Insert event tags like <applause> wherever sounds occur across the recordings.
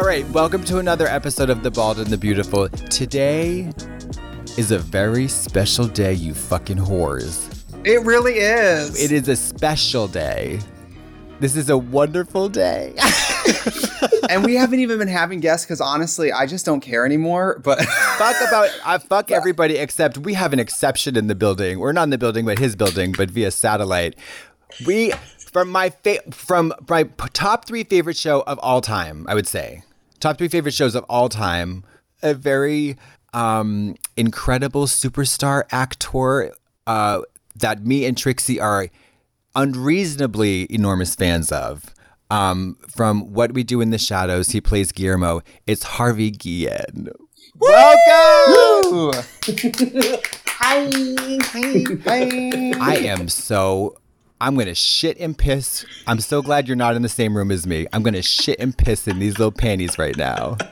All right, welcome to another episode of The Bald and the Beautiful. Today is a very special day, you fucking whores. It really is. It is a special day. This is a wonderful day. <laughs> and we haven't even been having guests because honestly, I just don't care anymore. But <laughs> fuck about I fuck everybody except we have an exception in the building. We're not in the building, but his building, but via satellite. We from my fa- from my top three favorite show of all time, I would say top three favorite shows of all time. A very um, incredible superstar actor uh, that me and Trixie are unreasonably enormous fans of. Um, from What We Do in the Shadows, he plays Guillermo. It's Harvey Guillén. Welcome! <laughs> hi, hi, hi. I am so I'm gonna shit and piss. I'm so glad you're not in the same room as me. I'm gonna shit and piss in these little panties right now. <laughs>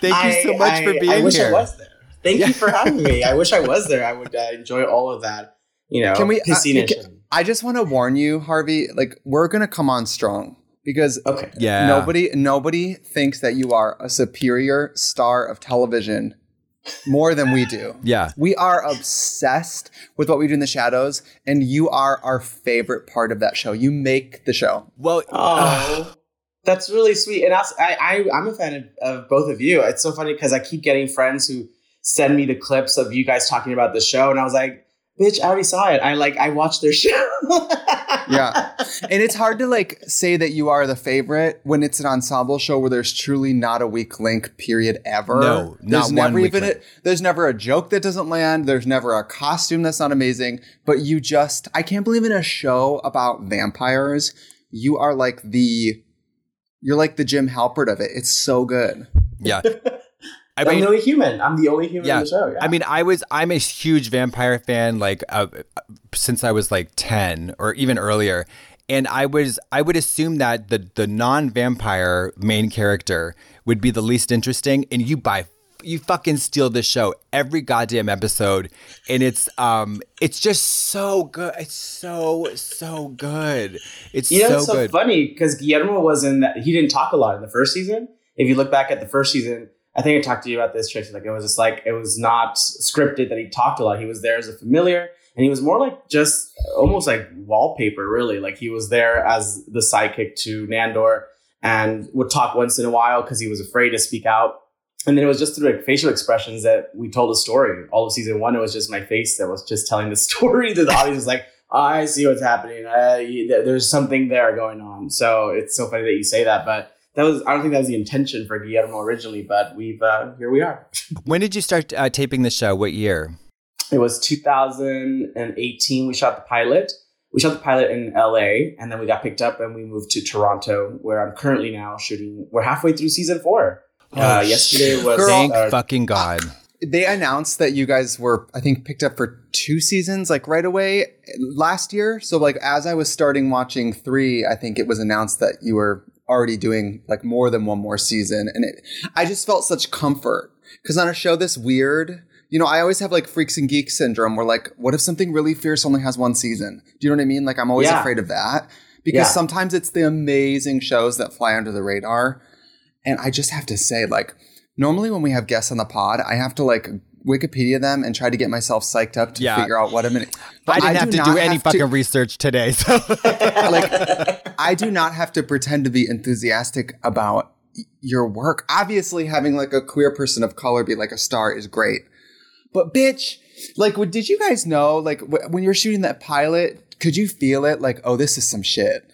Thank I, you so much I, for being here. I wish here. I was there. Thank yeah. you for having me. I <laughs> wish I was there. I would uh, enjoy all of that. You know, can we? Uh, can, I just want to warn you, Harvey. Like we're gonna come on strong because okay, yeah. Nobody, nobody thinks that you are a superior star of television more than we do. Yeah. We are obsessed with what we do in the shadows, and you are our favorite part of that show. You make the show. Well, oh, that's really sweet. And I, I, I'm a fan of, of both of you. It's so funny because I keep getting friends who send me the clips of you guys talking about the show, and I was like, bitch, I already saw it. I like I watched their <laughs> show. yeah. And it's hard to like say that you are the favorite when it's an ensemble show where there's truly not a weak link period ever. No, there's not never one even a, there's never a joke that doesn't land. There's never a costume that's not amazing. But you just I can't believe in a show about vampires, you are like the you're like the Jim Halpert of it. It's so good. Yeah. <laughs> I am the only human. I'm the only human yeah, in the show. Yeah. I mean, I was I'm a huge vampire fan like uh, since I was like 10 or even earlier. And I was I would assume that the the non-vampire main character would be the least interesting and you by you fucking steal the show every goddamn episode and it's um it's just so good it's so so good it's you know, so it's so good funny because guillermo was in that he didn't talk a lot in the first season if you look back at the first season I think I talked to you about this, Trixie. Like it was just like it was not scripted that he talked a lot. He was there as a familiar, and he was more like just almost like wallpaper, really. Like he was there as the sidekick to Nandor and would talk once in a while because he was afraid to speak out. And then it was just through like facial expressions that we told a story. All of season one, it was just my face that was just telling the <laughs> story. The audience was like, oh, "I see what's happening. Uh, there's something there going on." So it's so funny that you say that, but that was I don't think that was the intention for Guillermo originally, but we've uh, here we are. <laughs> when did you start uh, taping the show? What year? It was 2018. We shot the pilot. We shot the pilot in LA, and then we got picked up and we moved to Toronto, where I'm currently now shooting. We're halfway through season four. Oh, uh, yesterday was Girl, thank uh, fucking god. They announced that you guys were, I think, picked up for two seasons, like right away last year. So, like, as I was starting watching three, I think it was announced that you were already doing like more than one more season. And it, I just felt such comfort because on a show this weird, you know, I always have like freaks and geeks syndrome where like, what if something really fierce only has one season? Do you know what I mean? Like, I'm always yeah. afraid of that because yeah. sometimes it's the amazing shows that fly under the radar. And I just have to say, like, normally when we have guests on the pod, I have to like Wikipedia them and try to get myself psyched up to yeah. figure out what I'm in. But I didn't I have to do any fucking to, research today. So <laughs> like I do not have to pretend to be enthusiastic about your work. Obviously having like a queer person of color be like a star is great. But bitch, like what did you guys know like when you're shooting that pilot, could you feel it like oh this is some shit?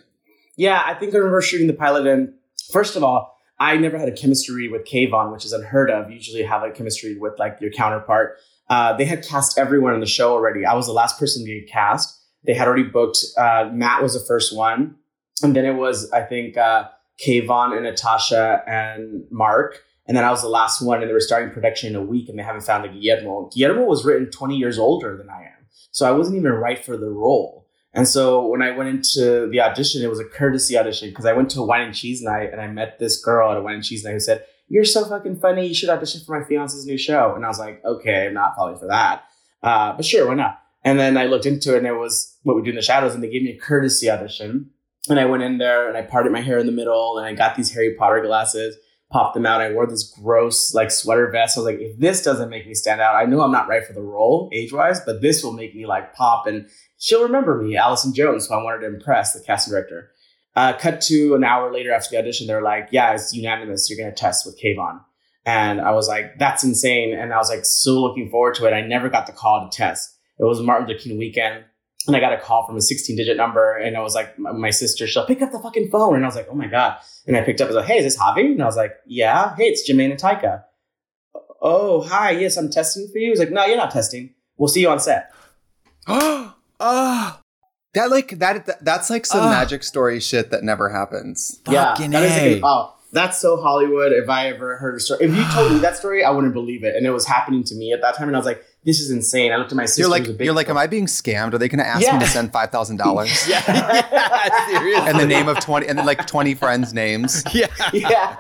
Yeah, I think I remember shooting the pilot and first of all, I never had a chemistry with Kayvan, which is unheard of. You usually have a chemistry with like your counterpart. Uh, they had cast everyone in the show already. I was the last person to get cast. They had already booked. Uh, Matt was the first one, and then it was I think uh, Kayvan and Natasha and Mark, and then I was the last one. And they were starting production in a week, and they haven't found a Guillermo. Guillermo was written 20 years older than I am, so I wasn't even right for the role. And so when I went into the audition, it was a courtesy audition because I went to a wine and cheese night and I met this girl at a wine and cheese night who said, You're so fucking funny. You should audition for my fiance's new show. And I was like, Okay, I'm not falling for that. Uh, but sure, why not? And then I looked into it and it was what we do in the shadows. And they gave me a courtesy audition. And I went in there and I parted my hair in the middle and I got these Harry Potter glasses, popped them out. I wore this gross like sweater vest. I was like, if this doesn't make me stand out, I know I'm not right for the role age wise, but this will make me like pop and she'll remember me, Allison Jones, who I wanted to impress, the casting director. Uh, cut to an hour later after the audition, they're like, yeah, it's unanimous. You're going to test with Kayvan. And I was like, that's insane. And I was like, so looking forward to it. I never got the call to test. It was Martin Luther King weekend. And I got a call from a 16 digit number. And I was like, my sister, she'll pick up the fucking phone. And I was like, oh my God. And I picked up, I was like, hey, is this Javi? And I was like, yeah. Hey, it's Jermaine and Taika. Oh, hi. Yes, I'm testing for you. He was like, no, you're not testing. We'll see you on set. <gasps> <gasps> Oh, oh, That like that, that that's like some Ugh. magic story shit that never happens. fucking that is A. like, oh, that's so Hollywood. If I ever heard a story, if you told me that story, I wouldn't believe it. And it was happening to me at that time, and I was like, "This is insane." I looked at my sister. You're like who's a big you're like, am I being scammed? Are they going to ask Yeah. me to send five thousand <laughs> dollars? yeah, <laughs> yeah, seriously. And the name of twenty, and then like twenty friends' names. <laughs> yeah, yeah.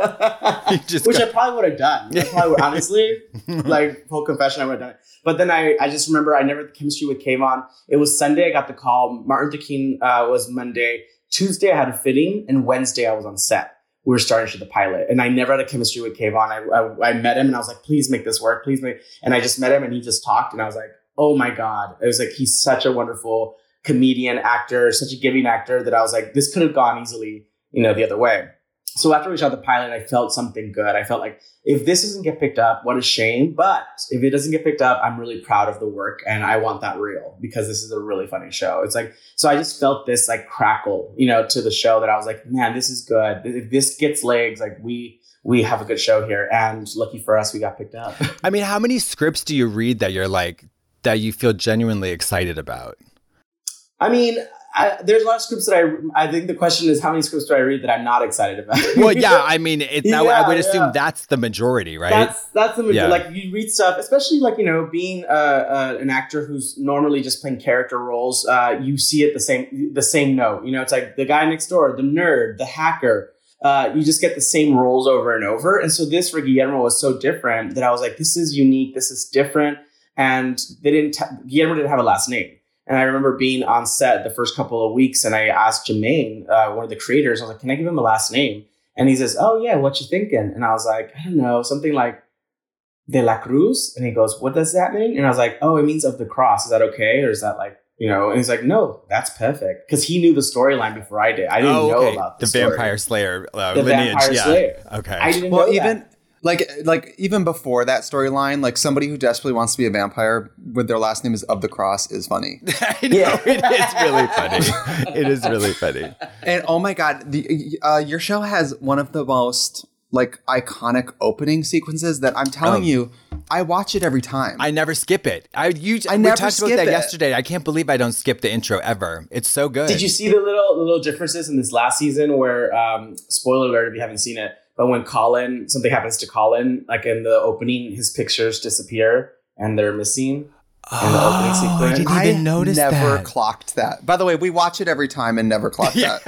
Which go- I probably would have done. I probably would, honestly, like full confession, I would have done it. But then I, I just remember I never had the chemistry with Kayvan. It was Sunday, I got the call. Martin Luther King uh, was Monday. Tuesday, I had a fitting, and Wednesday, I was on set. We were starting to the pilot, and I never had a chemistry with Kayvan. I, I, I met him, and I was like, please make this work, please make. And I just met him, and he just talked, and I was like, oh my god! It was like he's such a wonderful comedian, actor, such a giving actor that I was like, this could have gone easily, you know, the other way. So after we shot the pilot, I felt something good. I felt like if this doesn't get picked up, what a shame. But if it doesn't get picked up, I'm really proud of the work and I want that real because this is a really funny show. It's like, so I just felt this like crackle, you know, to the show that I was like, man, this is good. If this gets legs, like we, we have a good show here. And lucky for us, we got picked up. <laughs> I mean, how many scripts do you read that you're like that you feel genuinely excited about? I mean, I, there's a lot of scripts that I, I think the question is how many scripts do I read that I'm not excited about? Well, yeah, <laughs> I mean, it, that, I would assume yeah. that's the majority, right? That's that's the Yeah. like you read stuff, especially like you know being uh, uh, an actor who's normally just playing character roles. Uh, you see it the same the same note. You know, it's like the guy next door, the nerd, the hacker. Uh, you just get the same roles over and over. And so this for Guillermo was so different that I was like, this is unique, this is different. And they didn't. T- Guillermo didn't have a last name. And I remember being on set the first couple of weeks, and I asked Jermaine, uh, one of the creators, I was like, "Can I give him a last name?" And he says, "Oh yeah, what you thinking?" And I was like, "I don't know, something like De La Cruz." And he goes, "What does that mean?" And I was like, "Oh, it means of the cross. Is that okay, or is that like you know?" And he's like, "No, that's perfect," because he knew the storyline before I did. I didn't oh, know about the, the, story. Vampire Slayer uh, The lineage. Vampire yeah. Slayer. Okay. I didn't Well, know even that. Like like even before that storyline, like somebody who desperately wants to be a vampire with their last name is of the cross is funny. <laughs> I know, Yeah. it is really funny. <laughs> it is really funny. And oh my god, the uh, your show has one of the most like iconic opening sequences that I'm telling Um, you, I watch it every time. I never skip it. I you, I we never talked about that it. yesterday. I can't believe I don't skip the intro ever. It's so good. Did you see the little the little differences in this last season where um spoiler alert if you haven't seen it, but when Colin something happens to Colin, like in the opening, his pictures disappear and they're missing. in the opening Oh, sequence. I didn't even I notice never that. clocked that. By the way, we watch it every time and never clock that.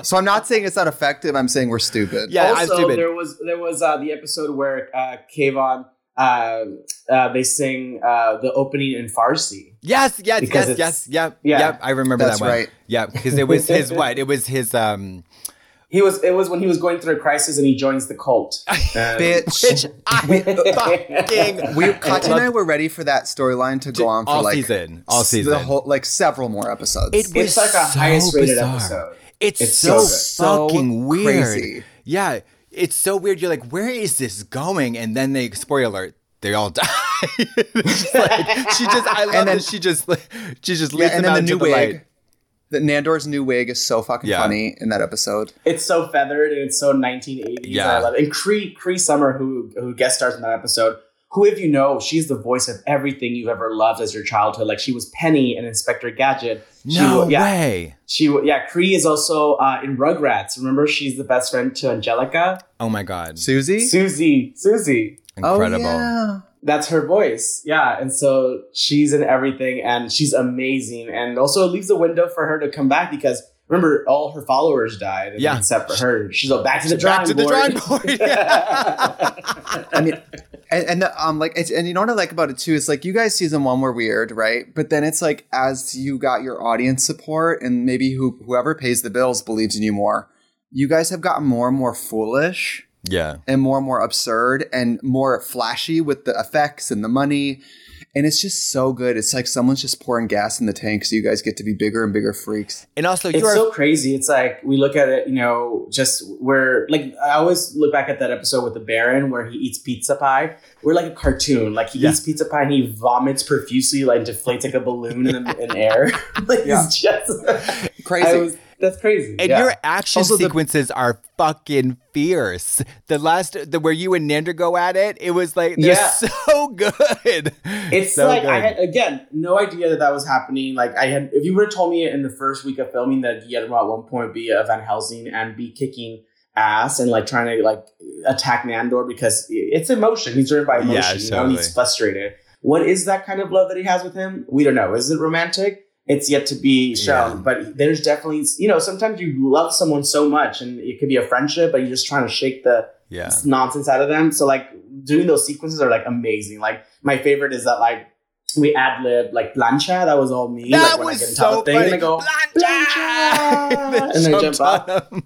<laughs> So I'm not saying it's not effective. I'm saying we're stupid. Yeah, I'm stupid. there was there was uh, the episode where uh, Kayvan uh, uh, they sing uh, the opening in Farsi. Yes, yes, yes, it's- yes, yep, Yeah. yep. I remember That's that one. right. Yeah, because it was his what? It was his um He was it was when he was going through a crisis and he joins the cult. <laughs> Um, Bitch. which I <laughs> fucking We Katya and I were ready for that storyline to go on for all like season, all season. the whole like several more episodes. It was It's like a so highest rated bizarre. episode. It's, It's so, so fucking So weird. crazy. Yeah, it's so weird. You're like, where is this going? And then they spoiler alert, they all <laughs> die. Like, she just, I love And then- that she just, she just yeah, leads and them then out the new the wig. light. The Nandor's new wig is so fucking Yeah. funny in that episode. It's so feathered and it's so 1980s. Yeah. I love it. And Cree Cree Summer, who who guest stars in that episode, who if you know, she's the voice of everything you've ever loved as your childhood. Like she was Penny in Inspector Gadget. She No wa- yeah, way. She wa- yeah. Cree is also uh, in Rugrats. Remember, she's the best friend to Angelica. Oh my god, Susie? Susie, Susie. incredible. Oh, yeah. That's her voice. Yeah. And so she's in everything and she's amazing. And also it leaves a window for her to come back because remember, all her followers died. Yeah. Except for her. She's all back to the drawing Back to the board. drawing board. Yeah. <laughs> I mean, and, and the, um, like, it's, and you know what I like about it too is like you guys season one were weird, right? But then it's like as you got your audience support and maybe who whoever pays the bills believes in you more, you guys have gotten more and more foolish Yeah. and more and more absurd and more flashy with the effects and the money. And it's just so good. It's like someone's just pouring gas in the tank so you guys get to be bigger and bigger freaks. And also, it's you are so crazy. It's like we look at it, you know, just where like I always look back at that episode with the Baron where he eats pizza pie. We're like a cartoon. Like he Yeah. eats pizza pie and he vomits profusely, like deflates like a balloon in, <laughs> in air. <laughs> like Yeah. it's just Crazy. Was- that's crazy. and yeah. your action Also, the- sequences are fucking fierce. The last, the where you and Nandor go at it, it was like they're Yeah. <laughs> so good. It's so like I had again no idea that that was happening. Like I had, if you would have told me in the first week of filming that Guillermo at one point would be a Van Helsing and be kicking ass and like trying to like attack Nandor because it's emotion. He's driven by emotion. Yeah, you know, totally. he's frustrated. What is that kind of love that he has with him? We don't know. Is it romantic? It's yet to be shown. Yeah. But there's definitely, you know, sometimes you love someone so much and it could be a friendship, but you're just trying to shake the yeah. nonsense out of them. So like doing those sequences are like amazing. Like my favorite is that like we ad lib like plancha. That was all me. That like, when I was get so thing funny. and I go Plancha! <laughs> and then They jump jumped off. on him.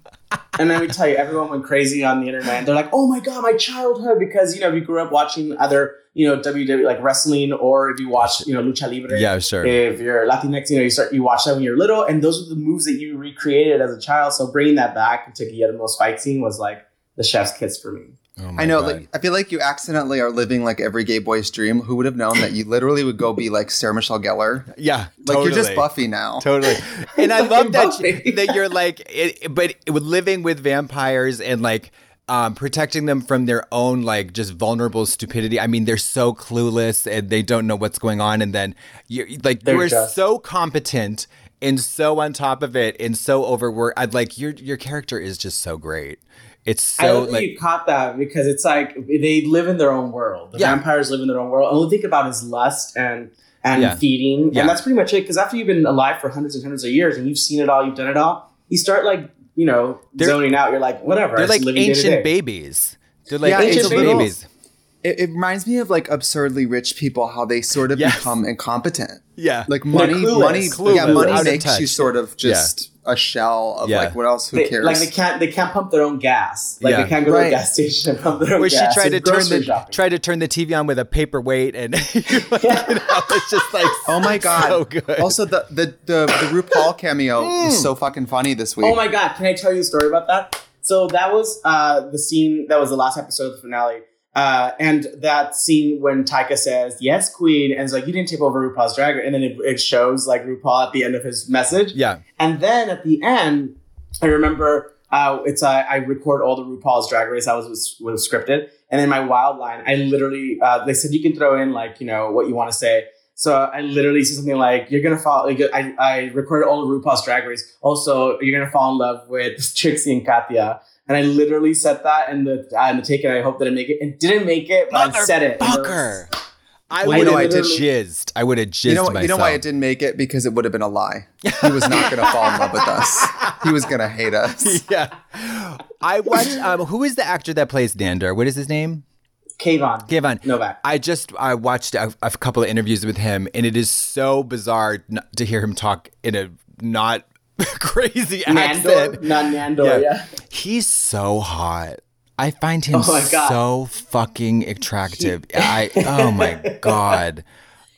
And then we tell you everyone went crazy on the internet. They're like, oh my god, my childhood because you know if you grew up watching other you know WWE like wrestling or if you watch you know lucha libre. Yeah, sure. If you're Latinx, you know you start you watch that when you're little, and those are the moves that you recreated as a child. So bringing that back into Guillermo's fight scene was like the chef's kiss for me. Oh I know. God. Like, I feel like you accidentally are living like every gay boy's dream. Who would have known that you literally would go be like Sarah Michelle Gellar? yeah, Like you're just. Buffy now. Totally. And I <laughs> love that Buffy. that you're like it, but with living with vampires and like um, protecting them from their own like just vulnerable stupidity. I mean, they're so clueless and they don't know what's going on and then you're like They're you are just- so competent and so on top of it and so overworked. I'd like your your character is just so great. It's I so love that like you caught that because it's like they live in their own world. The Yeah. vampires live in their own world. All they think about is lust and and Yeah. feeding, Yeah. and that's pretty much it. Because after you've been alive for hundreds and hundreds of years and you've seen it all, you've done it all, you start like you know They're- zoning out. You're like whatever. they're like living day to ancient day. babies. They're like Yeah, ancient it's babies. It, it reminds me of like absurdly rich people, how they sort of Yes. become incompetent. Yeah. Like money, clueless. money, Clueless, yeah, money of makes you sort of just a shell of Yeah. like what else? Who They, cares? like they can't they can't pump their own gas. Like Yeah. they can't go to Right. a gas <laughs> station and pump their own where she tried to turn the shopping. tried to turn the TV on with a paperweight, and you're <laughs> like, you know, <laughs> it's just like oh my god! so good. Also, the the the, the RuPaul cameo was so fucking funny this week. Oh my god, can I tell you a story about that? So that was uh, the scene that was the last episode of the finale. Uh, and that scene when Taika says, Yes, Queen, and it's like, You didn't take over RuPaul's Drag Race. And then it, it shows like RuPaul at the end of his message. yeah, And then at the end, I remember uh, it's uh, I record all the RuPaul's Drag Race. I was was, was scripted, and then my wild line, I literally uh, they said you can throw in like you know what you want to say. So I literally said something like you're gonna fall. Like, I I recorded all of RuPaul's Drag Race. Also, you're gonna fall in love with <laughs> Trixie and Katya. And I literally said that in the uh, in the take, and I hope that I make it. It didn't make it, but I said it. And it Fucker. I would have I did- jizzed. I would have jizzed you know, myself. you know why it didn't make it because it would have been a lie. <laughs> He was not going to fall in love with us. He was going to hate us. <laughs> yeah. I watched. Um, who is the actor that plays Nandor? What is his name? Kayvan. Kevin. Novak. I just I watched a, a couple of interviews with him, and it is so bizarre to hear him talk in a not <laughs> crazy accent. Nandor, not Nandor. Yeah. He's so hot. I find him Oh so fucking attractive. I oh my <laughs> god.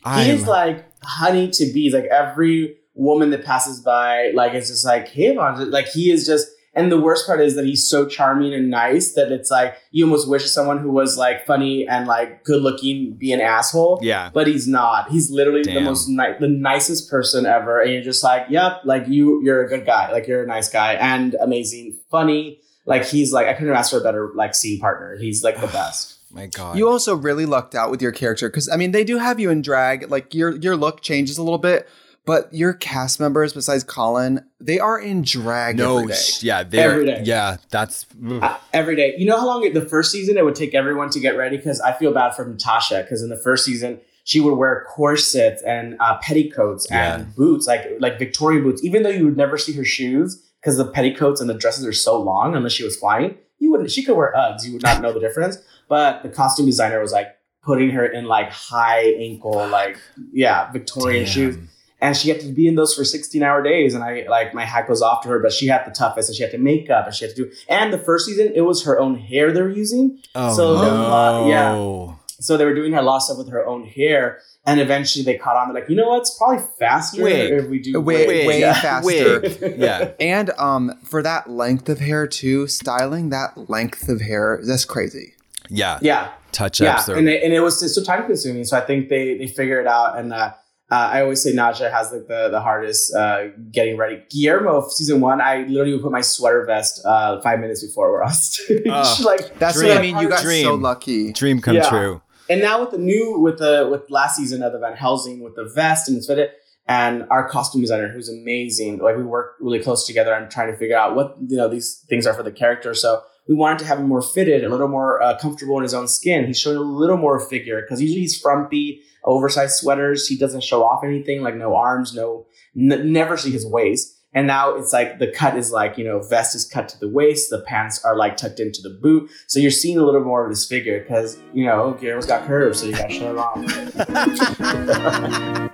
I he like honey to bees. Like every woman that passes by, like it's just like him. Like he is just. And the worst part is that he's so charming and nice that it's like you almost wish someone who was like funny and like good looking be an asshole. Yeah. but he's not. He's literally the most ni- the nicest person ever. And you're just like, yep, like you, you're a good guy. Like you're a nice guy and amazing, funny. Like he's like I couldn't have asked for a better like scene partner. He's like the <sighs> best. my god. You also really lucked out with your character because I mean they do have you in drag. Like your your look changes a little bit, but your cast members besides Colin, they are in drag no, every day. yeah, they're Every day. yeah. That's Uh, every day. You know how long it, the first season it would take everyone to get ready? Because I feel bad for Natasha because in the first season she would wear corsets and uh, petticoats and boots, like like Victorian boots. Even though you would never see her shoes because the petticoats and the dresses are so long, unless she was flying, you wouldn't. She could wear Uggs, you would not know the difference. But the costume designer was like putting her in like high ankle, like yeah, Victorian Damn. shoes. And she had to be in those for 16 hour days. And I like my hat goes off to her, but she had the toughest, and she had to make up, and she had to do. And the first season, it was her own hair they were using. Oh So, no! uh, yeah. So they were doing a lot of stuff with her own hair, and eventually they caught on. They're like, you know what? It's probably faster Wig. if we do Way- wig. way Yeah. faster. <laughs> Wig. Yeah. And um, for that length of hair too, styling that length of hair, that's crazy. Yeah. Yeah, Touch yeah, ups. or- and, it, and it was just so time consuming. So I think they they figure it out, and uh, uh, I always say Nadja has like the the hardest uh, getting ready. Guillermo of season one, I literally would put my sweater vest uh, five minutes before we're on <laughs> stage. Oh, like That's Dream. what I mean. You got Dream. so lucky. Dream come Yeah. true. And now with the new with the with last season of the Van Helsing with the vest and it's fitted and our costume designer who's amazing. Like we work really close together on trying to figure out what you know these things are for the character. So we wanted to have him more fitted, a little more uh, comfortable in his own skin. He's showing a little more figure because usually he's frumpy, oversized sweaters. He doesn't show off anything like no arms, no n- never see his waist. And now it's like the cut is like, you know, vest is cut to the waist, the pants are like tucked into the boot. So you're seeing a little more of his figure because, you know, Guillermo's got curves, so you gotta show it off. <laughs>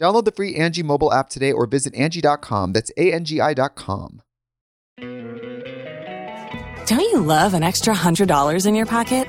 Download the free Angie mobile app today or visit Angie.com. That's A-N-G-I dot com. Don't you love an extra $100 in your pocket?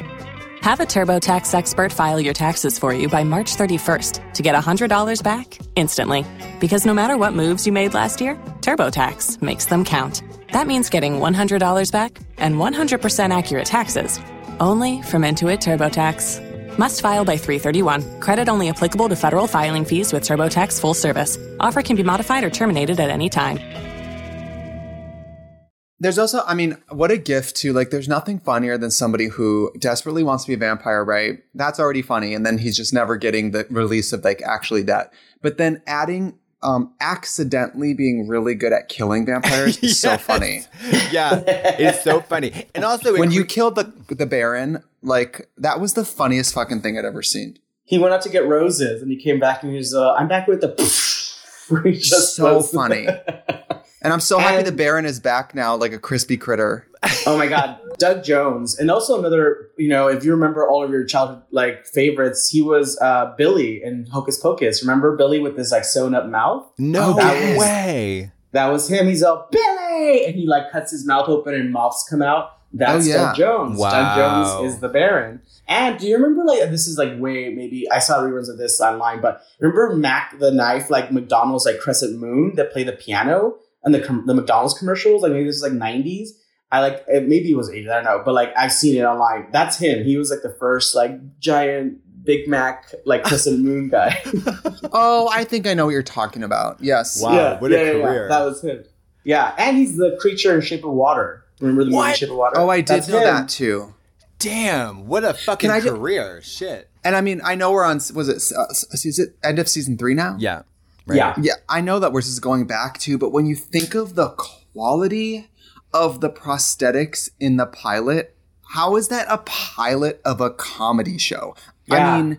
Have a TurboTax expert file your taxes for you by March 31st to get $100 back instantly. Because no matter what moves you made last year, TurboTax makes them count. That means getting $100 back and 100% accurate taxes only from Intuit TurboTax. Must file by 331. Credit only applicable to federal filing fees with TurboTax full service. Offer can be modified or terminated at any time. There's also, I mean, what a gift to like, there's nothing funnier than somebody who desperately wants to be a vampire, right? That's already funny. And then he's just never getting the release of like actually that. But then adding, um, accidentally being really good at killing vampires is so <laughs> funny. <laughs> yeah, it's so funny. And also, it When you killed the the Baron, like that was the funniest fucking thing I'd ever seen. he went out to get roses and he came back and he was, uh, I'm back with the. <laughs> Just So funny. And I'm so happy And- the Baron is back now, like a crispy critter. Oh my god, Doug Jones, and also another. You know, if you remember all of your childhood like favorites, he was uh, Billy in Hocus Pocus. Remember Billy with his like sewn up mouth? no Oh, that was- way. That was him. He's all Billy, and he like cuts his mouth open and moths come out. That's Oh, yeah. Doug Jones. Wow. Doug Jones is the Baron. And do you remember like this is like way maybe I saw reruns of this online, but remember Mac the Knife like McDonald's like Crescent Moon that played the piano and the com- the McDonald's commercials like maybe this is like nineties. I like it, maybe it was 80s, I don't know, but like I've seen it online. That's him. He was like the first like giant Big Mac like Crescent Moon guy. <laughs> Oh, I think I know what you're talking about. Yes. Wow, what a career. That was him. Yeah, and he's the creature in Shape of Water. Remember the movie What? Shape of Water? Oh, I did That's know him. that too. Damn, what a fucking Can I ju- career. Shit. And I mean, I know we're on. Was it? Uh, is it end of season three now? Yeah. Right. Yeah. Yeah, I know that we're just going back to, but when you think of the quality of the prosthetics in the pilot, how is that a pilot of a comedy show? Yeah. I mean,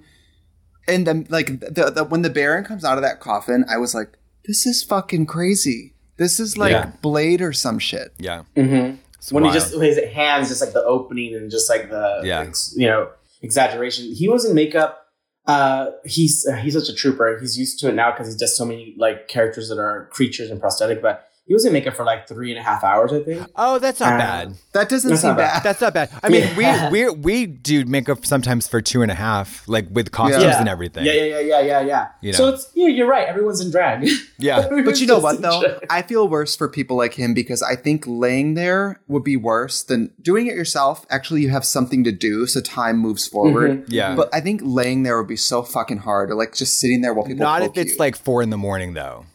And then, like, the, the when the Baron comes out of that coffin, I was like, "This is fucking crazy. This is like Yeah. Blade or some shit." Yeah. Mm-hmm. It's when he wild. just his hands, just like the opening and just like the Yeah. ex- you know exaggeration. He was in makeup. Uh, he's uh, he's such a trooper. He's used to it now because he's just so many like characters that are creatures and prosthetic. But he was in makeup for like three and a half hours, I think. Oh, that's not Uh, bad. That doesn't That's seem bad. bad. That's not bad. I mean, Yeah. we we we do makeup sometimes for two and a half, like with costumes Yeah. and everything. Yeah, yeah, yeah, yeah, yeah, yeah. You So it's yeah, you're right. Everyone's in drag. Yeah. <laughs> But you know what though? drag. I feel worse for people like him because I think laying there would be worse than doing it yourself. Actually, you have something to do, so time moves forward. Mhm. Yeah. But I think laying there would be so fucking hard, or like just sitting there while people. Not if it's you. like four in the morning though.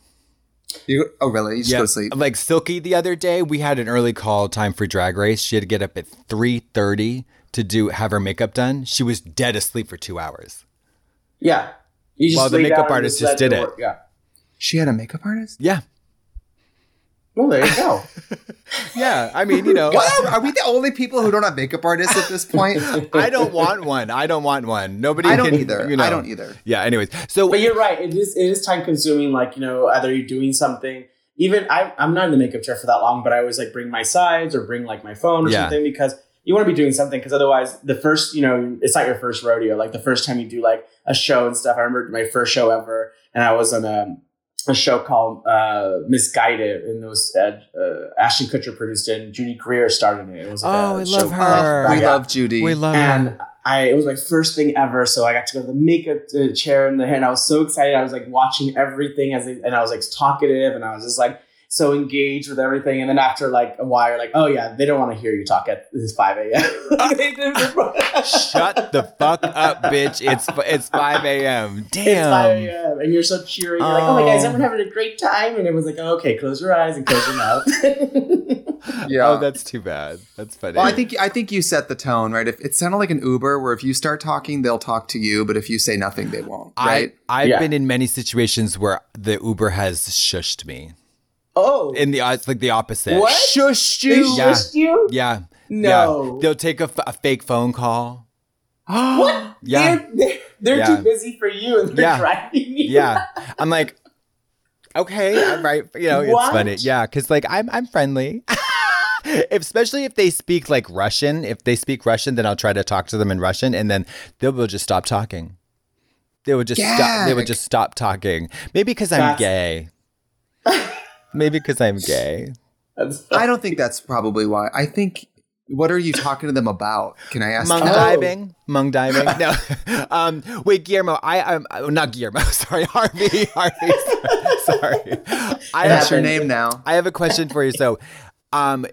You, oh really? You just go to sleep. Like Silky the other day, we had an early call time for drag race. She had to get up at three thirty to do have her makeup done. She was dead asleep for two hours. Yeah. You just Well, the makeup artist just did it it. work. Yeah. She had a makeup artist. Yeah. Well, there you go. <laughs> Yeah. I mean, you know, What? Are we the only people who don't have makeup artists at this point? <laughs> I don't want one. I don't want one. Nobody I don't can, either. you know. I don't either. Yeah, anyways. So But you're right. It is it is time consuming. Like you know, either you're doing something. Even I, I'm not in the makeup chair for that long, but I always like bring my sides or bring like my phone or Yeah. something because you want to be doing something. Because otherwise, the first you know, it's not your first rodeo. Like the first time you do like a show and stuff. I remember my first show ever, and I was on a a show called uh, Misguided, and it was uh, uh, Ashton Kutcher produced it, and Judy Greer started it. It was like Oh, a I show love her. we Yeah. love Judy. we love her. and I it was my first thing ever. So I got to go to the makeup uh, chair in the and I was so excited. I was like watching everything as they, and I was like talkative and I was just like so engaged with everything. And then after like a while, you're like, oh yeah, they don't want to hear you talk at this five a.m. <laughs> Shut the fuck up, bitch. It's it's 5 a.m. It's 5 Damn. a.m. and you're so cheery. You're like, oh my guys, Oh. everyone having a great time. And it was like, oh, okay, close your eyes and close your mouth. <laughs> yeah. Oh, that's too bad. That's funny. well, I think I think you set the tone, right? If it sounded like an Uber, where if you start talking, they'll talk to you, but if you say nothing, they won't. Right? I, I've Yeah. been in many situations where the Uber has shushed me. Oh, In the uh, it's like the opposite. What? Shushed they you. Yeah. shushed you? Yeah. No. Yeah. They'll take a, f- a fake phone call. <gasps> What? Yeah. They're, they're, they're Yeah. too busy for you and they're Yeah. driving you. Yeah. I'm like, okay, I'm right. You know, it's What? funny. Yeah, because like I'm I'm friendly. <laughs> If- Especially if they speak like Russian. If they speak Russian, then I'll try to talk to them in Russian, and then they will just stop talking. They would just stop. They would just stop talking. Maybe because I'm That's- gay. <laughs> Maybe because I'm gay. I don't think that's probably why. I think. What are you talking to them about? Can I ask? Mung that? diving, mung diving. No, <laughs> um, wait, Guillermo. I, I'm uh, not Guillermo. <laughs> Sorry, Harvey. Harvey. <laughs> Sorry. I That's have, your name now. I have a question for you. So, um,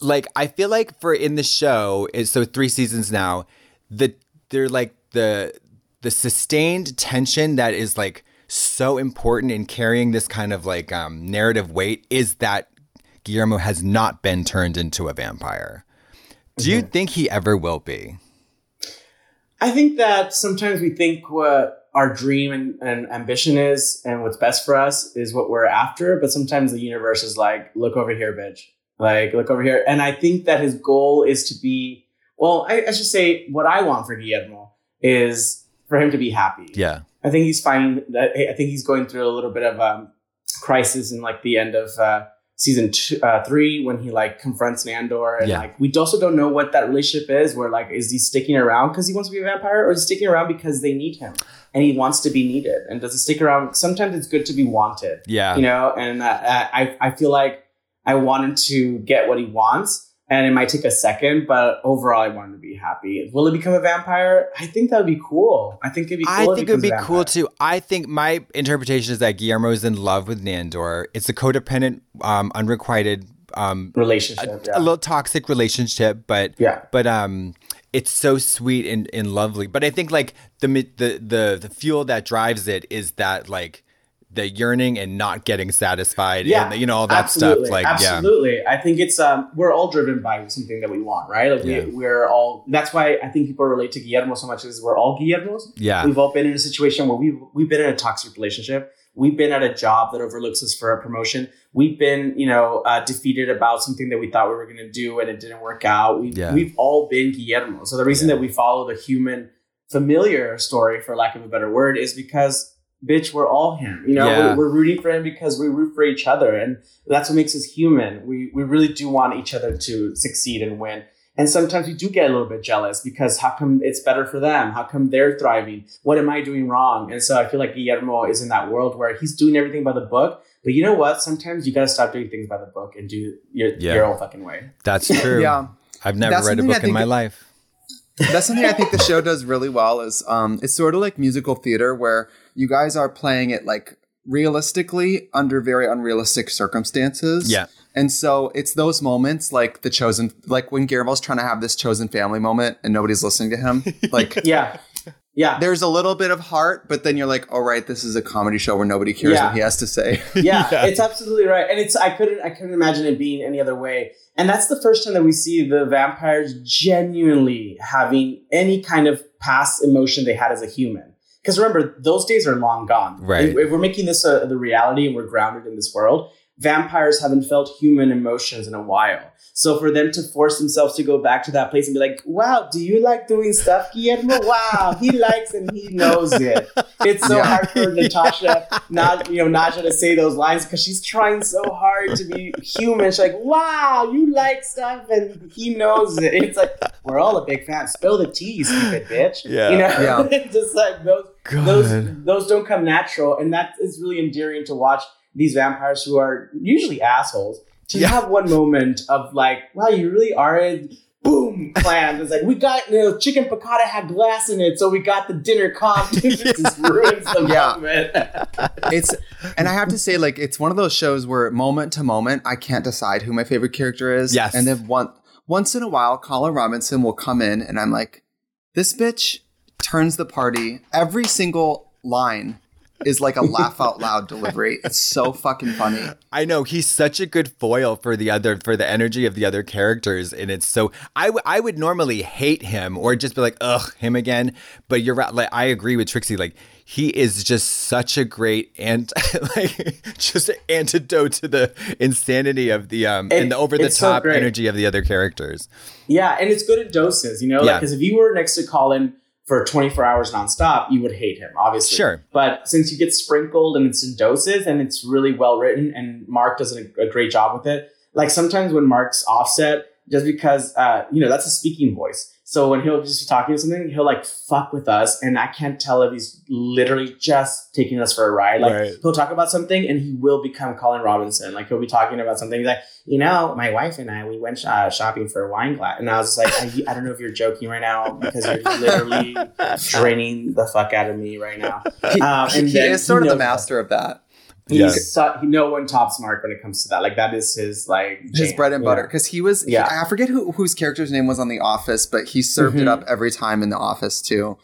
like I feel like for in the show is so three seasons now. The they're like the the sustained tension that is like so important in carrying this kind of like um, narrative weight is that Guillermo has not been turned into a vampire. Do you think he ever will be? I think that sometimes we think what our dream and, and ambition is and what's best for us is what we're after, but sometimes the universe is like, look over here, bitch. Like, look over here. And I think that his goal is to be, well, I, I should say what I want for Guillermo is for him to be happy. Yeah. I think he's finding that. I think he's going through a little bit of um, crisis in like the end of uh, season two, uh, three when he like confronts Nandor, and Yeah. like we also don't know what that relationship is. Where like, is he sticking around because he wants to be a vampire, or is he sticking around because they need him and he wants to be needed? And does he stick around? Sometimes it's good to be wanted, Yeah. you know. And uh, I I feel like I wanted to get what he wants. And it might take a second, but overall, I want to be happy. Will it become a vampire? I think that would be cool. I think it'd be cool. I think it would be cool too. I think my interpretation is that Guillermo is in love with Nandor. It's a codependent, um, unrequited, um, relationship. a, yeah. a little toxic relationship, but Yeah. but um, it's so sweet and, and lovely. But I think like the the the the fuel that drives it is that like the yearning and not getting satisfied, and you know all that absolutely, stuff. Like yeah, absolutely. I think it's um we're all driven by something that we want, right? Like Yeah. we, we're all. That's why I think people relate to Guillermo so much is we're all Guillermos. yeah, We've all been in a situation where we we've been in a toxic relationship. We've been at a job that overlooks us for a promotion. We've been, you know, uh, defeated about something that we thought we were going to do and it didn't work out. We've, Yeah. we've all been Guillermo. So the reason Yeah. that we follow the human familiar story, for lack of a better word, is because bitch, we're all him. You know, Yeah. we're, we're rooting for him because we root for each other, and that's what makes us human. We we really do want each other to succeed and win. And sometimes we do get a little bit jealous because how come it's better for them? How come they're thriving? What am I doing wrong? And so I feel like Guillermo is in that world where he's doing everything by the book. But you know what? Sometimes you got to stop doing things by the book and do your, Yeah. your own fucking way. That's <laughs> true. Yeah. I've never That's read a book in think- my life. That's something I think the show does really well. Is um, it's sort of like musical theater where you guys are playing it like realistically under very unrealistic circumstances. Yeah. And so it's those moments like the chosen, like when Garibal's trying to have this chosen family moment and nobody's listening to him. <laughs> Like Yeah. Yeah. there's a little bit of heart, but then you're like, all right, this is a comedy show where nobody cares Yeah. what he has to say. <laughs> yeah, <laughs> Yeah. it's absolutely right, and it's I couldn't I couldn't imagine it being any other way. And that's the first time that we see the vampires genuinely having any kind of past emotion they had as a human. Because remember, those days are long gone. Right. If, if we're making this a, the reality and we're grounded in this world, vampires haven't felt human emotions in a while. So for them to force themselves to go back to that place and be like, "Wow, do you like doing stuff, Guillermo? Wow, he likes and he knows it." <laughs> It's so Yeah. hard for <laughs> Natasha, not you know, Nadja to say those lines because she's trying so hard to be human. She's like, "Wow, you like stuff and he knows it." It's like we're all a big fan. Spill the tea, stupid bitch. Yeah. you know, Yeah. <laughs> Just like those God. those those don't come natural, and that is really endearing to watch these vampires who are usually assholes to Yeah. have one moment of like, wow, you really are a boom plan. It's like we got you know chicken piccata had glass in it, so we got the dinner comp. it just ruins the Yeah. moment. <laughs> it's and I have to say, like, it's one of those shows where moment to moment, I can't decide who my favorite character is. Yes. And then one once in a while, Colin Robinson will come in and I'm like, this bitch turns the party. Every single line is like a laugh out <laughs> loud delivery. It's so fucking funny. I know he's such a good foil for the other for the energy of the other characters, and it's so I w- I would normally hate him or just be like ugh him again, but you're right. Like I agree with Trixie. Like he is just such a great and <laughs> like just an antidote to the insanity of the um It- and the over the it's so top energy of the other characters. Yeah, and it's good in doses, you know, Yeah. like because if you were next to Colin for 24 hours nonstop, you would hate him, obviously. Sure. But since you get sprinkled and it's in doses and it's really well written, and Mark does a, a great job with it. Like sometimes when Mark's offset, just because uh, you know that's a speaking voice. So when he'll just be talking to something, he'll like fuck with us, and I can't tell if he's literally just taking us for a ride. Like Right. he'll talk about something, and he will become Colin Robinson. Like he'll be talking about something. He's like, you know, my wife and I, we went uh, shopping for a wine glass, and I was just like, I, I don't know if you're joking right now because you're <laughs> literally draining the fuck out of me right now. Um, and he is sort of the knows- master of that. He's Yeah. su- he, no one tops Mark when it comes to that. Like that is his like His bread and butter. Because he was, Yeah. I forget who, whose character's name was on The Office, but he served it Mhm. up every time in The Office too.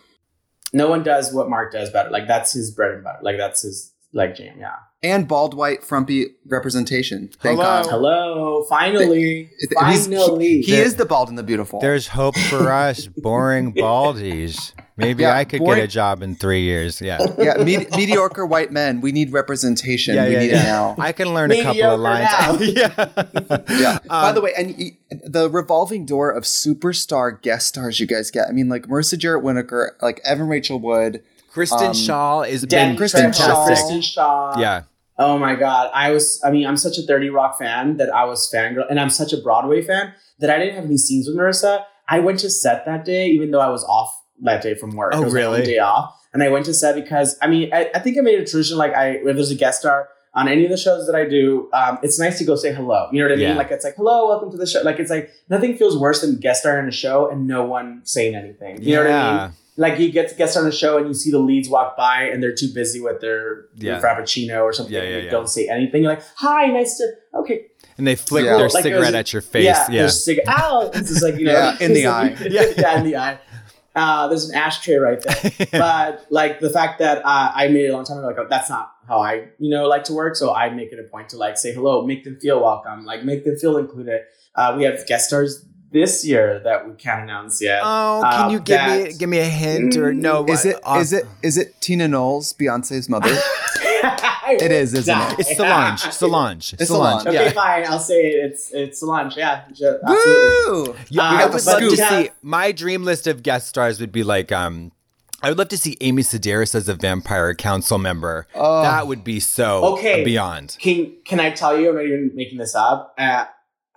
No one does what Mark does better. Like that's his bread and butter. Like that's his like jam. Yeah. And bald, white, frumpy representation. Thank Hello. God. Hello. Finally. He's- Finally. He is the bald and the beautiful. There's hope for us, <laughs> boring baldies. Maybe Yeah, I could boring- get a job in three years. Yeah. <laughs> yeah, me- mediocre white men. We need representation. we need it now. I can learn a couple of lines. now. <laughs> yeah. Yeah. By Um, the way, and y- the revolving door of superstar guest stars you guys get. I mean, like Marissa Jarrett Whitaker, like Evan Rachel Wood. Kristen Um, Schaal is Dan been Kristen Kristen Schaal. Kristen Schaal. Yeah. Oh my god, I was. I mean, I'm such a 30 Rock fan that I was fangirl, and I'm such a Broadway fan that I didn't have any scenes with Marissa. I went to set that day, even though I was off that day from work. Oh, It was really? day off, and I went to set because I mean, I, I think I made a tradition. Like, I if there's a guest star on any of the shows that I do, um, it's nice to go say hello. You know what I mean? Like, it's like hello, welcome to the show. Like, it's like nothing feels worse than guest star in a show and no one saying anything. You know what I mean? Like you get guests on the show and you see the leads walk by and they're too busy with their, their Yeah. frappuccino or something Yeah, and yeah, they yeah. don't say anything you're like hi nice to okay And they flick Yeah. their Like, cigarette there's- at your face. yeah, Yeah. cig- <laughs> ow it's just like you know Yeah, in the eye. like- <laughs> Yeah. yeah in the eye uh, there's an ashtray right there <laughs> but like the fact that uh, I made it a long time ago like that's not how I you know like to work so I make it a point to like say hello make them feel welcome like make them feel included uh, we have guest stars this year that we can't announce yet Oh, can Um, you give me give me a hint or no? Is it uh, is it is it Tina Knowles, Beyonce's mother? <laughs> it is, isn't it? It's Solange. Solange. It's Solange. Solange. Okay, Yeah. fine. I'll say it. It's it's Solange. Yeah, absolutely. Woo! Yeah, Uh, I got the love to see. My dream list of guest stars would be like um I would love to see Amy Sedaris as a vampire council member. Oh. that would be so Okay. beyond. Can can I tell you? I'm not even making this up. Uh,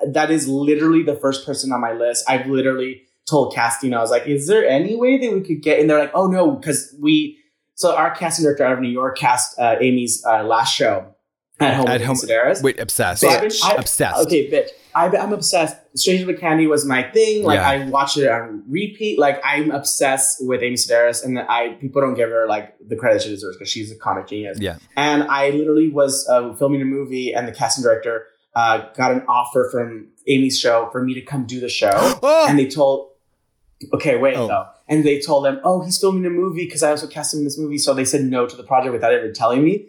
that is literally the first person on my list. I've literally told casting. I was like, "Is there any way that we could get?" And they're like, "Oh no," because we. So our casting director out of New York cast uh, Amy's uh, last show at home At with home- Amy Sedaris. Wait, obsessed. So I've been- I- obsessed. Okay, bitch. I, I'm obsessed. Stranger with Candy was my thing. Like Yeah. I watch it on repeat. Like I'm obsessed with Amy Sedaris, and I people don't give her like the credit she deserves because she's a comic genius. Yeah. And I literally was uh, filming a movie, and the casting director uh, got an offer from Amy's show for me to come do the show, <gasps> Oh! and they told. Okay, wait Oh. though. And they told them, "Oh, he's filming a movie because I also cast him in this movie." So they said no to the project without ever telling me.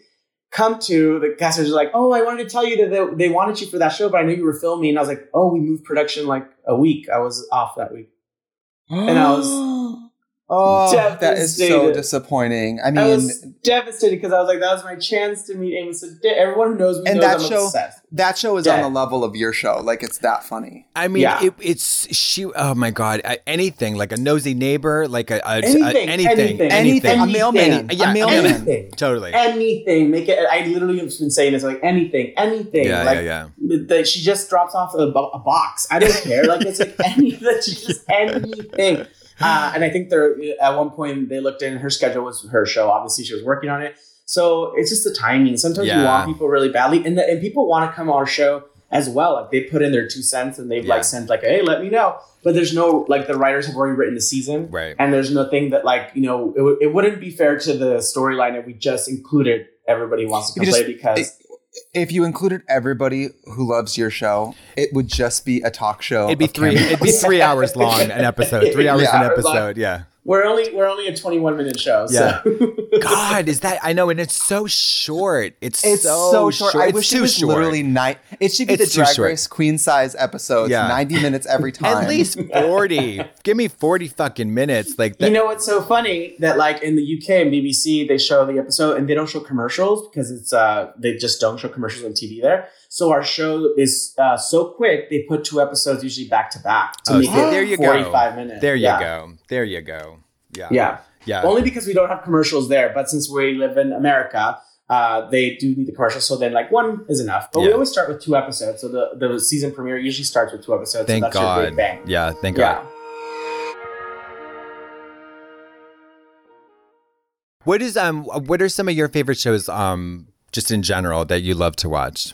Come to the casters are like, "Oh, I wanted to tell you that they, they wanted you for that show, but I knew you were filming." And I was like, "Oh, we moved production like a week. I was off that week." And I was <gasps> <gasps> Oh, that is so disappointing. I mean, I mean, was devastated because I was like, "That was my chance to meet Amy Sedaris." Everyone who knows me And knows that I'm show- obsessed. that show is Yeah. on the level of your show. Like it's that funny. I mean, Yeah. it, it's she. Oh my god, uh, anything like a nosy neighbor, like a, a, a- Anything, anything, anything, Anything, a mailman, Anything. Yeah, a mailman. Anything. totally. anything. Make it. I literally have been saying this like anything, anything. Yeah, like, yeah, That she just drops off a, bo- a box. I don't care. Like it's like <laughs> anything. Just anything. Uh, and I think they're at one point they looked in her schedule was her show. Obviously, she was working on it. So it's just the timing. Sometimes you want people really badly, and the, and people want to come on our show as well. Like they put in their two cents and they've Yeah. like sent like, hey, let me know. But there's no like the writers have already written the season, Right. and there's nothing that like you know it, w- it wouldn't be fair to the storyline if we just included everybody who wants to come play because If you included everybody who loves your show, it would just be a talk show. It'd be three. cameras. It'd be three hours long an episode. Three <laughs> hours Yeah, an hours long. episode. Yeah. We're only we're only a 21 minute show. Yeah. So. <laughs> God, is that? I know, and it's so short. It's, It's so, so, short. I It's wish too it was short. literally night. It should be It's the too Drag short. Race queen size episodes, Yeah. ninety minutes every <laughs> time. At least forty. <laughs> Give me forty fucking minutes. Like that. You know what's so funny that like in the UK and BBC they show the episode and they don't show commercials because it's uh they just don't show commercials on TV there. So our show is uh, so quick they put two episodes usually back to back to Oh, make it there you go. 45 minutes. there you Yeah. go. There you go. Yeah. Yeah. Yeah. Only because we don't have commercials there, but since we live in America, uh, they do need the commercials. So then, like one is enough. But we always start with two episodes. So the, the season premiere usually starts with two episodes. Thank so that's your God. big bang. Yeah. Thank Yeah. God. What is um? What are some of your favorite shows um? Just in general that you love to watch.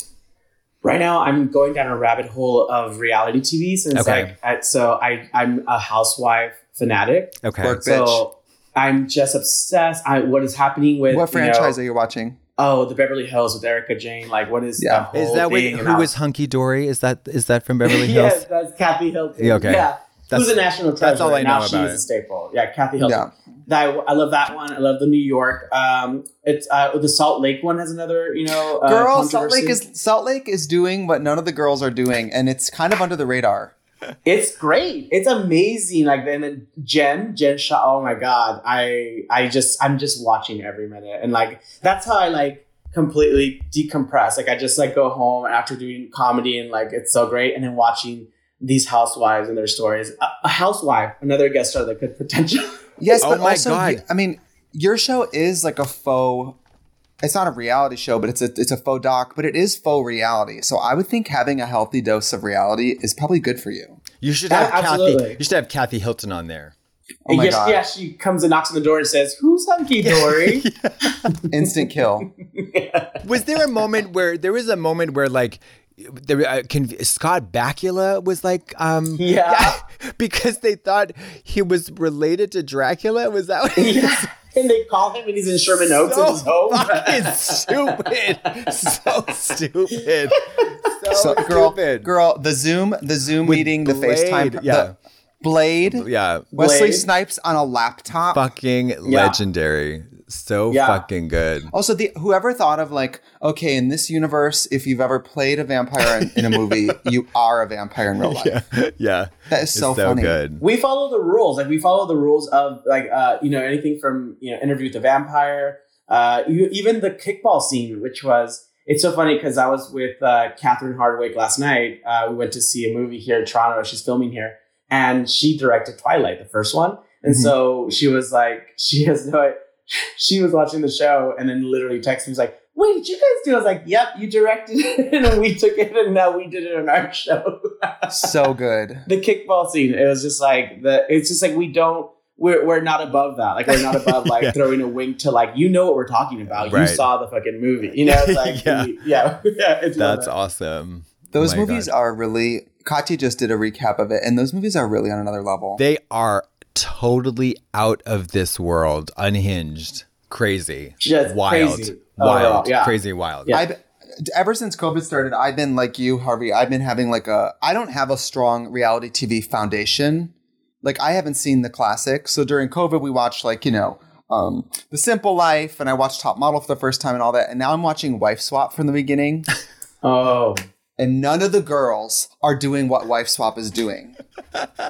Right now, I'm going down a rabbit hole of reality TV since Okay. like I, so I I'm a housewife fanatic. Okay. Work. So I'm just obsessed. I what is happening with what you know, franchise are you watching? oh, the Beverly Hills with Erika Jayne. Like, what is Yeah. the Is that with, thing? And who was Hunky Dory? Is that is that from <laughs> Beverly Hills? yes, that's Kathy Hilton. Yeah, okay. Yeah. That's- Who's a national treasure? that's all I now know she about is it. a staple. Yeah, Kathy Hilton. Yeah. That, I love that one. I love the New York. Um, it's uh, the Salt Lake one has another, you know, uh, Girl, Salt Lake is Salt Lake is doing what none of the girls are doing, and it's kind of under the radar. <laughs> It's great. It's amazing. Like and then Jen, Jen Shah. Oh my god, I I just I'm just watching every minute, and like that's how I like completely decompress. Like I just like go home after doing comedy, and like it's so great, and then watching these housewives and their stories. A, a housewife, another guest star that could potentially. <laughs> Yes, Oh but my also, God. I mean, your show is like a faux. It's not a reality show, but it's a it's a faux doc, but it is faux reality. So I would think having a healthy dose of reality is probably good for you. You should Yeah, have Kathy. absolutely. You should have Kathy Hilton on there. Oh my yes, god! yeah, she comes and knocks on the door and says, "Who's Hunky <laughs> Dory?" <laughs> Instant kill. Was there a moment where there was a moment where like there uh, can, Scott Bakula was like um <laughs> Yeah. because they thought he was related to Dracula was that what yeah. <laughs> And they call him, and he's in Sherman Oaks in his home. fucking <laughs> stupid so stupid so, So, girl, stupid girl, the Zoom, the Zoom With meeting, the Blade, FaceTime, yeah. the Blade, yeah Wesley Blade. Snipes on a laptop. fucking legendary so Yeah. fucking good Also, the whoever thought of like, okay, in this universe, if you've ever played a vampire in, in a movie, <laughs> you are a vampire in real life. yeah yeah That is It's so funny. good we follow the rules like we follow the rules of like uh you know anything from you know interview with the vampire uh you, even the kickball scene which was it's so funny because i was with uh catherine hardwicke last night uh we went to see a movie here in toronto she's filming here and she directed twilight the first one And Mhm. so she was like, <laughs> she has no, she was watching the show and then literally texted me, was like, wait, did you guys do? it?" I was like, yep, you directed <laughs> it and we took it and now we did it on our show. <laughs> so good. the kickball scene, it was just like the, it's just like we don't, we're, we're not above that. Like we're not above like <laughs> Yeah. throwing a wink to like, you know what we're talking about. You saw the fucking movie. You know, it's like, Yeah. we- yeah, yeah. It's That's love awesome. Those Oh my movies God. are really. Katya just did a recap of it, and those movies are really on another level. They are totally out of this world, unhinged, crazy, Just wild, crazy wild, overall, yeah. crazy, wild. Yeah. I've ever since COVID started, I've been like you, Harvey. I've been having like a. I don't have a strong reality TV foundation. Like I haven't seen the classics. So during COVID, we watched like you know. Um, the Simple Life, and I watched Top Model for the first time and all that, and now I'm watching Wife Swap from the beginning, <laughs> Oh and none of the girls are doing what Wife Swap is doing.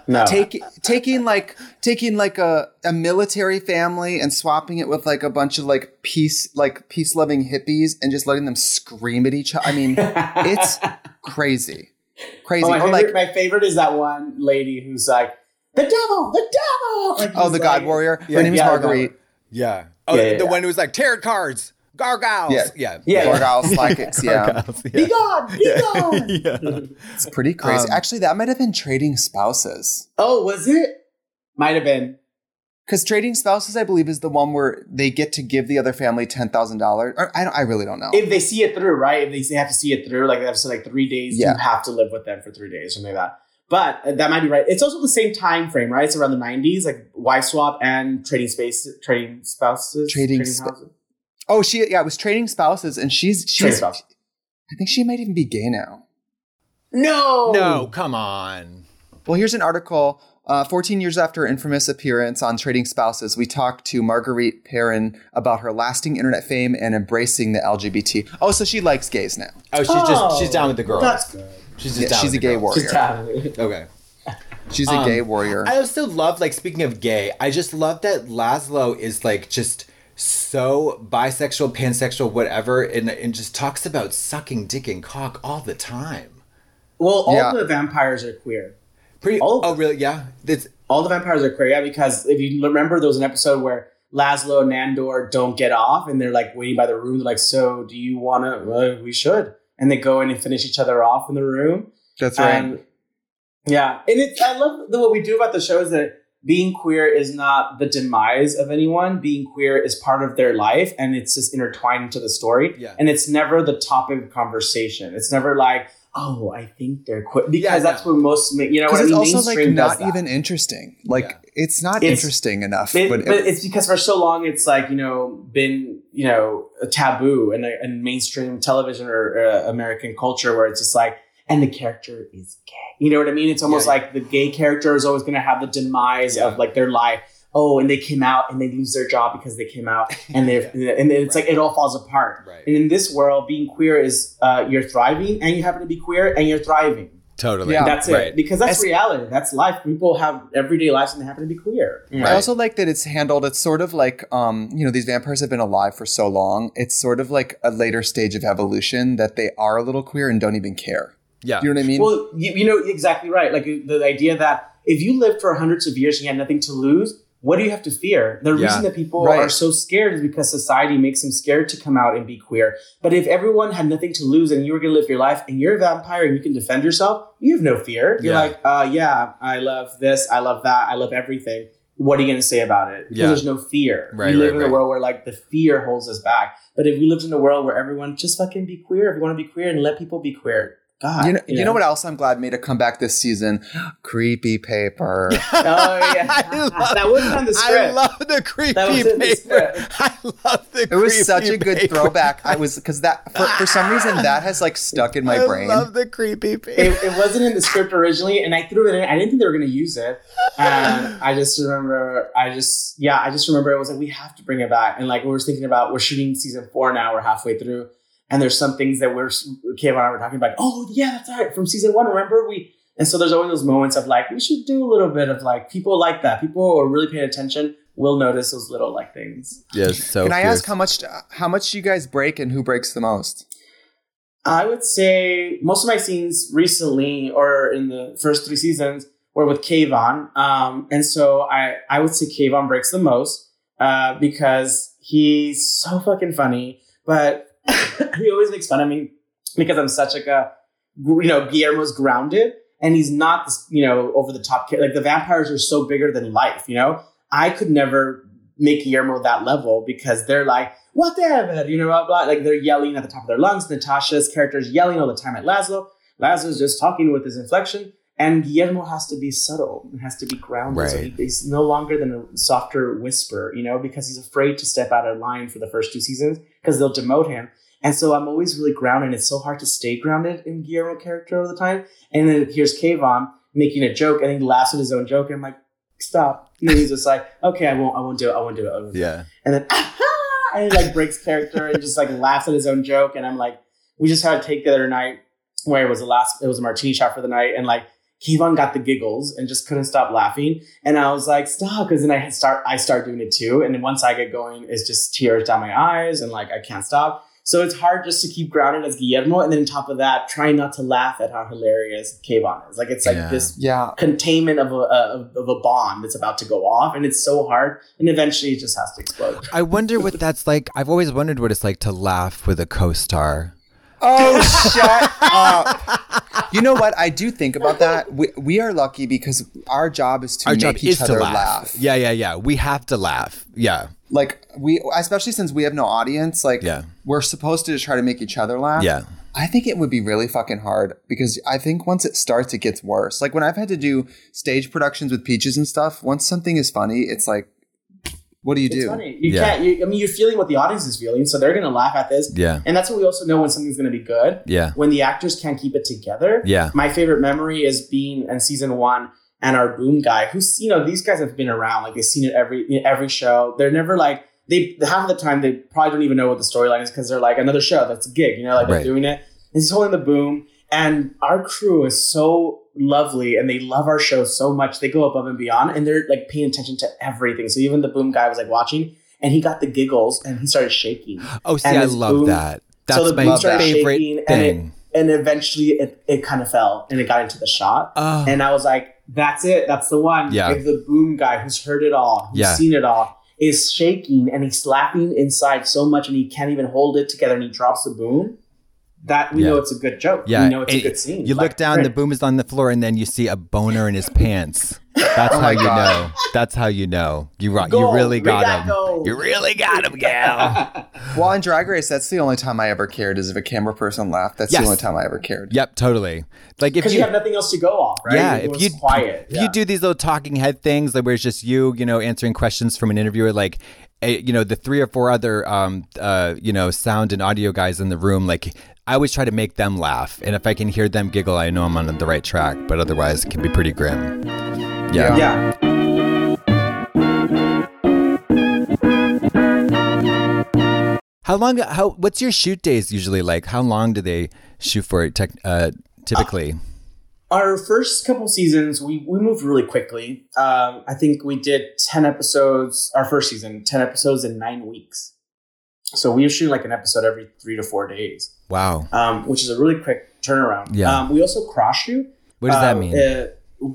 no! Take, taking like taking like a, a military family and swapping it with like a bunch of like peace like peace loving hippies and just letting them scream at each other. I mean, <laughs> it's crazy, crazy. Oh, my, favorite, like my favorite is that one lady who's like, the devil, the devil. Oh, the like- God Warrior. Yeah, Her name is Marguerite. Yeah. Oh, Yeah, yeah, the yeah. one who was like tarot cards, gargoyles. Yeah. yeah, Yeah, yeah. Gargoyle psychics. <laughs> Yeah, Gargoyles, Be gone, be gone. <laughs> yeah. it's pretty crazy. Um, Actually, that might have been Trading Spouses. Oh, was it? Might have been. Because Trading Spouses, I believe, is the one where they get to give the other family ten thousand dollars. I don't. I really don't know. If they see it through, right? If they say have to see it through, like they have to like three days, Yeah. you have to live with them for three days, something like that. But uh, that might be right. It's also the same time frame, right? It's around the '90s, like wife swap and trading space, trading spouses, Trading sp- houses. Oh, she yeah, it was Trading Spouses, and she's she's. spouses. I think she might even be gay now. No, No, come on. Well, here's an article. Uh, 14 years after her infamous appearance on Trading Spouses, we talked to Marguerite Perrin about her lasting internet fame and embracing the LGBT. Oh, so she likes gays now. Oh, she's Oh, just she's down with the girls. That's good. She's just Yeah, down she's with a the gay girls. warrior. Just talented. Okay. She's a Um, gay warrior. I also love like speaking of gay, I just love that Laszlo is like just so bisexual, pansexual, whatever, and and just talks about sucking dick and cock all the time. Well, all Yeah. the vampires are queer. Pretty. Oh. Oh, really? Yeah. It's All the vampires are queer, yeah, because if you remember, there was an episode where Laszlo and Nandor don't get off, and they're like waiting by the room. They're like, "So, do you want to? Well, we should." And they go in and finish each other off in the room. That's right. And yeah, and it's I love the, what we do about the show is that being queer is not the demise of anyone. Being queer is part of their life, and it's just intertwined into the story. Yeah. and it's never the topic of conversation. It's never like, "Oh, I think they're queer," because Yeah, that's no. what most you know. What I it's mean? also like not even interesting. Like Yeah. it's not It's- interesting enough. It- but, but it's because for so long it's like you know been you know a taboo in, in mainstream television or uh, American culture where it's just like and the character is gay. You know what I mean? It's almost Yeah, yeah. like the gay character is always going to have the demise Yeah. of like their life. Oh, and they came out and they lose their job because they came out, <laughs> and they and it's like it all falls apart. Right. And in this world, being queer is uh, you're thriving, and you happen to be queer, and you're thriving. totally. Yeah. That's it, Right. because that's As- reality. That's life. People have everyday lives, and they happen to be queer. I also like that it's handled. It's sort of like, um, you know, these vampires have been alive for so long. It's sort of like a later stage of evolution that they are a little queer and don't even care. Yeah. Do you know what I mean? Well, you, you know exactly right. Like the idea that if you lived for hundreds of years and you had nothing to lose, what do you have to fear? The Yeah. reason that people Right. are so scared is because society makes them scared to come out and be queer. But if everyone had nothing to lose and you were going to live your life and you're a vampire and you can defend yourself, you have no fear. You're Yeah. like, uh, yeah, I love this, I love that, I love everything. What are you going to say about it? Because Yeah. there's no fear. Right, we live right, in a right. world where like the fear holds us back. But if we lived in a world where everyone just fucking be queer, if you want to be queer and let people be queer, God, you know, you know what else I'm glad made a comeback this season? Creepy paper. <laughs> Oh yeah, oh, <laughs> love- that wasn't on the script. I love the creepy That was in the paper. script. <laughs> I love the creepy. It was creepy such a good paper. throwback. I was because that for, for some reason that has like stuck in my I brain. I love the creepy paper. it, it wasn't in the script originally, and I threw it in. I didn't think they were going to use it, and I just remember, I just yeah, I just remember it was like we have to bring it back, and like we were thinking about we're shooting season four now, we're halfway through, and there's some things that we're Kayla and I were talking about. Oh yeah, that's right from season one. Remember we. And so there's always those moments of like we should do a little bit of like people like that. People who are really paying attention will notice those little like things. yes, so Can I fierce. ask how much how much do you guys break and who breaks the most? I would say most of my scenes recently or in the first three seasons were with Kayvan. Um, and so I, I would say Kayvan breaks the most uh, because he's so fucking funny, but <laughs> he always makes fun of me because I'm such like a, you know, Guillermo's grounded and he's not, you know, over the top. Like the vampires are so bigger than life, you know? I could never make Guillermo that level because they're like, whatever, you know, blah, blah. Like they're yelling at the top of their lungs. Natasha's character is yelling all the time at Laszlo. Laszlo's just talking with his inflection. And Guillermo has to be subtle and has to be grounded. Right. So he, he's no longer than a softer whisper, you know, because he's afraid to step out of line for the first two seasons because they'll demote him. And so I'm always really grounded. It's so hard to stay grounded in Guillermo character all the time. And then here's Kayvan making a joke and he laughs at his own joke. And I'm like, stop. And he's just like, okay, I won't, I won't do it. I won't do it. Won't do it. Yeah. And then, <laughs> and he like breaks character and just like laughs at his own joke. And I'm like, we just had a take the other night where it was the last, it was a martini shot for the night. And like, Kayvan got the giggles and just couldn't stop laughing. And I was like, stop. Cause then I start, I start doing it too. And then once I get going, it's just tears down my eyes and like, I can't stop. So it's hard just to keep grounded as Guillermo. And then on top of that, trying not to laugh at how hilarious Kayvan is. Like, it's like Yeah. this Yeah. containment of a, a, of a bomb that's about to go off. And it's so hard. And eventually it just has to explode. I wonder what that's like. I've always wondered what it's like to laugh with a co-star. Oh, shut up. You know what? I do think about that. We, we are lucky because our job is to Our make job each is to other laugh. laugh. Yeah, yeah, yeah. We have to laugh. Yeah, Like we, especially since we have no audience, like Yeah. we're supposed to just try to make each other laugh. yeah. I think it would be really fucking hard because I think once it starts, it gets worse. Like when I've had to do stage productions with Peaches and stuff, once something is funny, it's like, what do you It's do? funny. You Yeah. can't, you, I mean, you're feeling what the audience is feeling. So they're going to laugh at this. Yeah. And that's what we also know when something's going to be good. Yeah. When the actors can't keep it together. Yeah. My favorite memory is being in season one and our boom guy, who's you know these guys have been around, like they've seen it every in every show. They're never like they half of the time they probably don't even know what the storyline is because they're like another show that's a gig, you know, like Right. they're doing it. And he's holding the boom, and our crew is so lovely and they love our show so much. They go above and beyond, and they're like paying attention to everything. So even the boom guy was like watching, and he got the giggles and he started shaking. Oh, see, I love boom- that. That's so the my boom started favorite shaking, and it, thing. and eventually it, it kind of fell and it got into the shot. Oh. And I was like, that's it. That's the one. Yeah. If the boom guy who's heard it all, who's Yeah. seen it all, is shaking and he's slapping inside so much and he can't even hold it together and he drops the boom, that we Yeah. know it's a good joke. yeah, We know it's and a good scene. You Like, look down, the boom is on the floor, and then you see a boner in his pants. That's how you God. know. That's how you know. You ro- you really got got him. gold. You really got him, gal. <laughs> Well, in Drag Race, that's the only time I ever cared is if a camera person laughed. That's Yes. the only time I ever cared. yep, totally. Like if Because you, you have nothing else to go off, right? Yeah, if you quiet. if yeah. you do these little talking head things, like where it's just you, you know, answering questions from an interviewer, like, eh, you know, the three or four other, um, uh, you know, sound and audio guys in the room, like, I always try to make them laugh, and if I can hear them giggle, I know I'm on the right track. But otherwise, it can be pretty grim. Yeah. Yeah. yeah. How long? How? What's your shoot days usually like? How long do they shoot for? it Tech, uh, typically. our first couple seasons we, we moved really quickly um, i think we did 10 episodes our first season 10 episodes in nine weeks so we were shooting like an episode every three to four days wow. um, which is a really quick turnaround Yeah. um, we also cross shoot What does that Uh, mean? uh,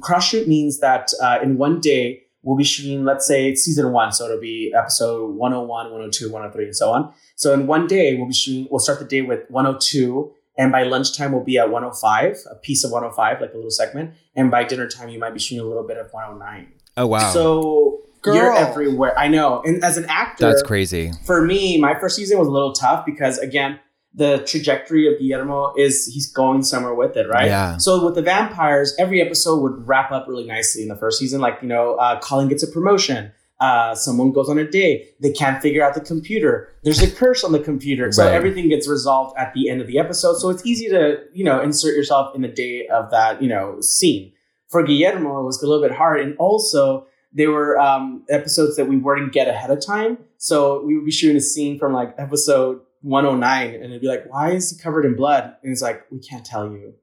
cross shoot means that uh, in one day we'll be shooting let's say it's season one so it'll be episode 101 102 103 and so on so in one day we'll be shooting we'll start the day with 102 and by lunchtime we'll be at 105 a piece of 105 like a little segment and by dinner time you might be shooting a little bit of 109 oh wow. so you're Girl. everywhere i know and as an actor That's crazy. for me, my first season was a little tough because again, the trajectory of Guillermo is he's going somewhere with it, right? Yeah. So with the vampires, every episode would wrap up really nicely in the first season. Like you know, uh, Colin gets a promotion. Uh, someone goes on a date. They can't figure out the computer. There's a curse on the computer. So Right. everything gets resolved at the end of the episode. So it's easy to, you know, insert yourself in the day of that, you know, scene. For Guillermo, it was a little bit hard. And also, there were um, episodes that we wouldn't get ahead of time. So we would be shooting a scene from like episode 109, and it'd be like, why is he covered in blood? And it's like, we can't tell you.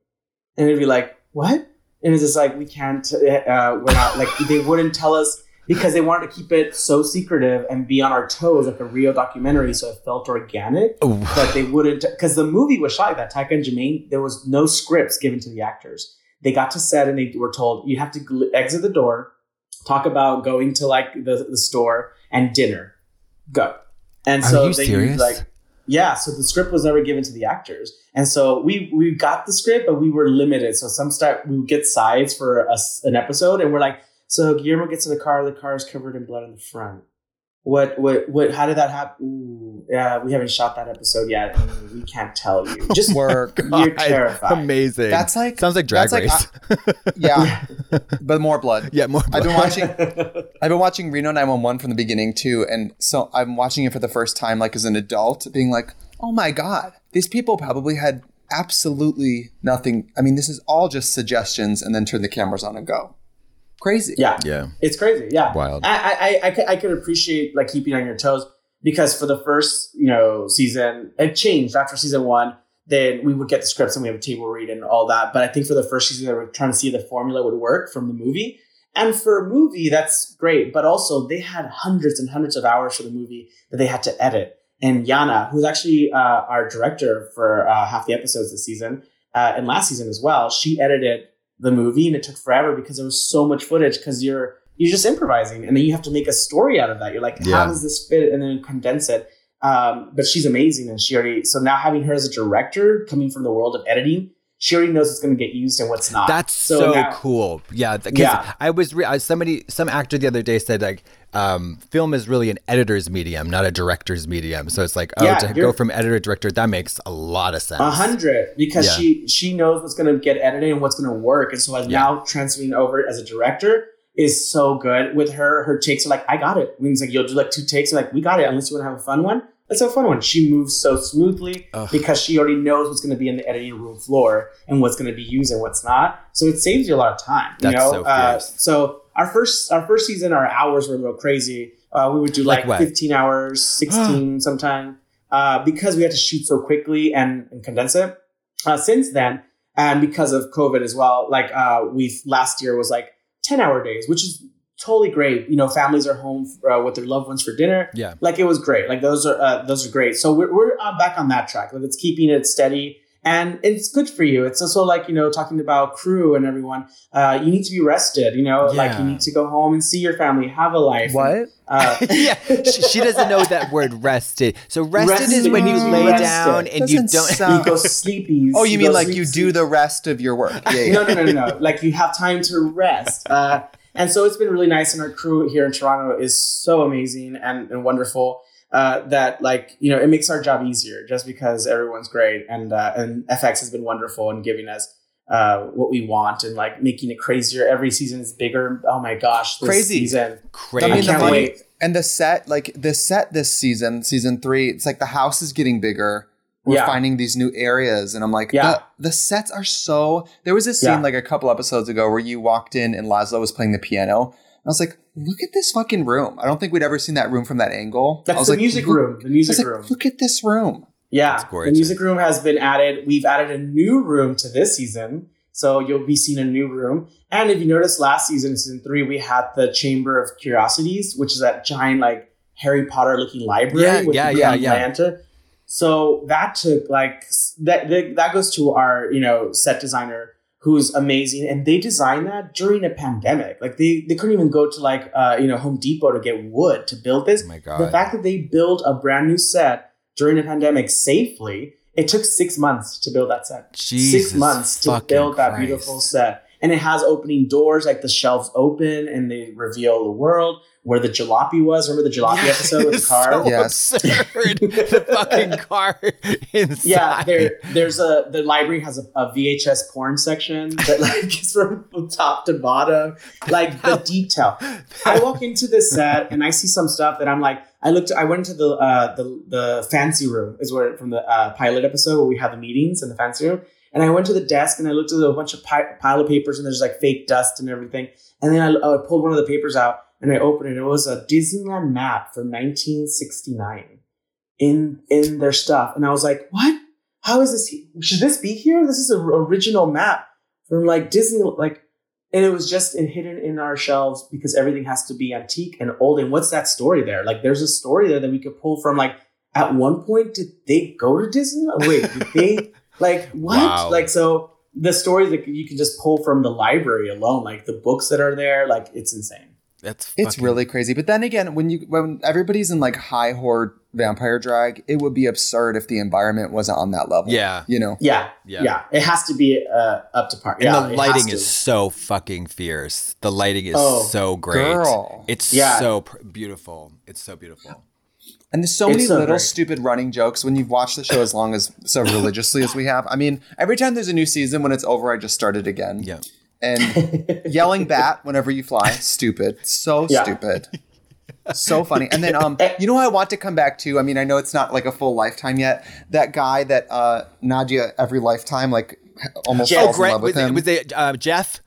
And it'd be like, what? And it's just like, we can't, uh, we're not, like, <laughs> they wouldn't tell us because they wanted to keep it so secretive and be on our toes like a real documentary so it felt organic. Ooh. But they wouldn't, because the movie was shot like that. Taika and Jermaine, there was no scripts given to the actors. They got to set and they were told you have to exit the door, talk about going to like the, the store and dinner. Go. And Are so they serious? like yeah, so the script was never given to the actors, and so we we got the script, but we were limited. So some start we would get sides for an episode, and we're like, so Guillermo gets in the car, the car is covered in blood in the front. What what what? How did that happen? Ooh, yeah, we haven't shot that episode yet, and we can't tell you. <laughs> Just Work. <laughs> you're terrified. Amazing. That's like sounds like Drag that's like, Race. Uh, yeah, <laughs> but more blood. yeah, more. blood. I've been blood. watching. I've been watching Reno 911 from the beginning too, and so I'm watching it for the first time, like as an adult, being like, "Oh my god, these people probably had absolutely nothing. I mean, this is all just suggestions, and then turn the cameras on and go. Crazy. Yeah, Yeah. it's crazy. Yeah, Wild. I I, I, I, could, appreciate like keeping on your toes because for the first you know season, it changed after season one. Then we would get the scripts and we have a table read and all that. But I think for the first season, they were trying to see if the formula would work from the movie. And for a movie, that's great. But also, they had hundreds and hundreds of hours for the movie that they had to edit. And Yana, who's actually uh, our director for uh, half the episodes this season uh, and last season as well, she edited the movie and it took forever because there was so much footage because you're you're just improvising and then you have to make a story out of that. You're like, Yeah. how does this fit? And then condense it. Um, but she's amazing and she already so now having her as a director coming from the world of editing, she already knows what's going to get used and what's not. That's so, now- cool. Yeah, Yeah. I was re- I, somebody some actor the other day said like um, film is really an editor's medium, not a director's medium. So it's like oh, Yeah, to go from editor to director, that makes a lot of sense. A hundred because Yeah. she she knows what's going to get edited and what's going to work, and so like Yeah. now transferring over as a director is so good with her. Her takes are like, I got it. Means like you'll do like two takes, like we got it. Unless you want to have a fun one, let's a fun one. She moves so smoothly Ugh. because she already knows what's going to be in the editing room floor and what's going to be used and what's not. So it saves you a lot of time. You That's know, so uh, so our first our first season, our hours were a little crazy. Uh, we would do Like like, 15 hours, <gasps> 16 sometime, uh, because we had to shoot so quickly and, and condense it. Uh, since then, and because of COVID as well, like uh, we last year was like 10 hour days, which is totally great. You know, families are home uh, with their loved ones for dinner. Yeah. Like it was great. Like those are uh, those are great. So we're we're uh, back on that track. Like it's keeping it steady. And it's good for you. It's also like, you know, talking about crew and everyone. Uh, you need to be rested, you know, like you need to go home and see your family, have a life. What? <laughs> Uh, yeah, she, she doesn't know that word rested. So rested, is when you lay rested. down and you Doesn't don't. sound- you go sleepies. Oh, you mean like sleep- you do the rest of your work? Yeah, <laughs> yeah. no, no, no, no, no. Like you have time to rest. Uh, and so it's been really nice, and our crew here in Toronto is so amazing and, and wonderful uh, that like you know it makes our job easier just because everyone's great and uh, and FX has been wonderful in giving us uh, what we want and like making it crazier. Every season is bigger. Oh my gosh, this Crazy. season. Crazy. I mean, the can't funny- wait. And the set, like the set this season, season three, it's like the house is getting bigger. We're Yeah. finding these new areas, and I'm like, Yeah. the, the sets are so. There was a scene Yeah. like a couple episodes ago where you walked in and Laszlo was playing the piano. I was like, look at this fucking room. I don't think we'd ever seen that room from that angle. I That's was the like, music room. The I music was like, room. look at this room. Yeah, the music room has been added. We've added a new room to this season, so you'll be seeing a new room. And if you noticed, last season, season three, we had the Chamber of Curiosities, which is that giant like Harry Potter looking library. Yeah, with yeah, the yeah, yeah. Lantern. So that took like that. That that goes to our you know set designer who's amazing, and they designed that during a pandemic. Like they they couldn't even go to like uh, you know Home Depot to get wood to build this. Oh my The fact that they built a brand new set during a pandemic safely, it took six months to build that set. Jesus six months to build that Christ. beautiful set. And it has opening doors, like the shelves open and they reveal the world where the jalopy was. Remember the jalopy <laughs> episode with the car? So Yes. absurd. the fucking <laughs> car inside. Yeah, there, there's a the library has a, a VHS porn section that like <laughs> is from top to bottom, like the detail. I walk into this set and I see some stuff that I'm like, I looked, I went into the uh, the the fancy room is where from the uh, pilot episode where we have the meetings in the fancy room, and I went to the desk and I looked at a bunch of pi- pile of papers and there's like fake dust and everything, and then I, I pulled one of the papers out and I opened it. It was a Disneyland map from 1969 in in their stuff, and I was like, what? How is this? Should this be here? This is an original map from like Disney, like, and it was just hidden in our shelves because everything has to be antique and old. And what's that story there? Like, there's a story there that we could pull from. Like, at one point, did they go to Disney? Wait, did they? Like, what? Wow. Like, so the stories that you can just pull from the library alone, like the books that are there, like it's insane. That's It's really crazy. But then again, when you when everybody's in like high horde vampire drag, it would be absurd if the environment wasn't on that level. Yeah. You know. Yeah, Yeah. yeah, It has to be uh, up to par. And yeah, the lighting is so fucking fierce. The lighting is Oh, so great. girl. It's Yeah. so pr- beautiful. It's so beautiful. And there's so It's many so little great. stupid running jokes when you've watched the show as long as so religiously as we have. I mean, every time there's a new season, when it's over, I just start it again. Yeah. And yelling bat whenever you fly, stupid. So Yeah. stupid. So funny. And then um you know what I want to come back to? I mean, I know it's not like a full lifetime yet. That guy that uh Nadja every lifetime like almost Jeff. falls Oh, great. in love Was with him. was it uh, Jeff?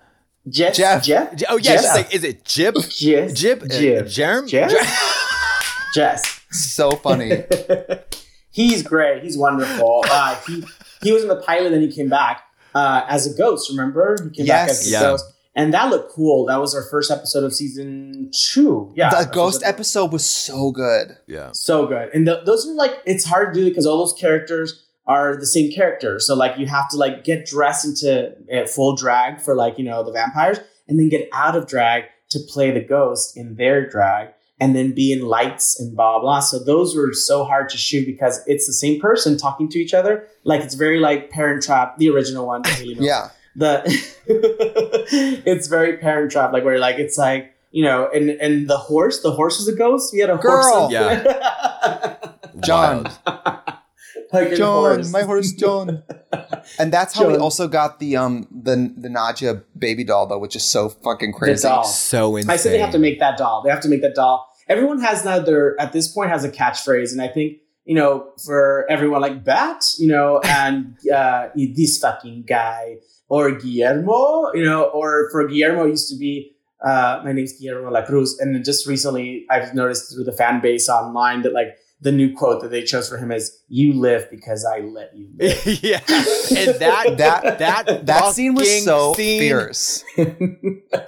Jeff, Jeff. Jeff, Oh, yeah. Jeff. like, is it Jib? Jeff, Jib? Uh, Jeff, Jerm? Jeff, Jer- Jess. <laughs> so funny. <laughs> He's great. He's wonderful. Uh, he he was in the pilot, and he came back uh, as a ghost. Remember, he came back Yes. as a Yeah. ghost, and that looked cool. That was our first episode of season two. Yeah, the ghost episode was so good. yeah. so good. And th- those are like it's hard to do because all those characters are the same characters. So like you have to like get dressed into uh, full drag for like you know the vampires, and then get out of drag to play the ghost in their drag, and then be in lights and blah blah. So those were so hard to shoot because it's the same person talking to each other. Like it's very like Parent Trap, the original one. Hayley Mills Yeah. the <laughs> it's very parent trap like where like it's like you know and and the horse the horse was a ghost we had a Girl. horse Yeah. <laughs> John. <laughs> like John, horse. my horse John. And that's how we also got the um the the Nadja baby doll though, which is so fucking the crazy. doll So insane. i said they have to make that doll they have to make that doll everyone has now their at this point has a catchphrase and i think you know for everyone like bat you know <laughs> and uh this fucking guy or guillermo you know or for guillermo used to be uh, my name's Guillermo La Cruz, and then just recently I've noticed through the fan base online that like the new quote that they chose for him is "You live because I let you." <laughs> live." yeah. And that That that <laughs> that scene was so scene- fierce.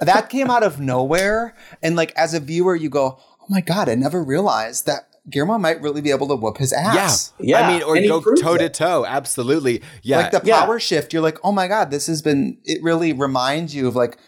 that came out of nowhere, and like as a viewer, you go, "Oh my god!" I never realized that Guillermo might really be able to whoop his ass. Yeah, I mean, or and go toe to toe. Absolutely. Yeah. Like the Yeah. power shift, you're like, "Oh my god!" This has been. It really reminds you of like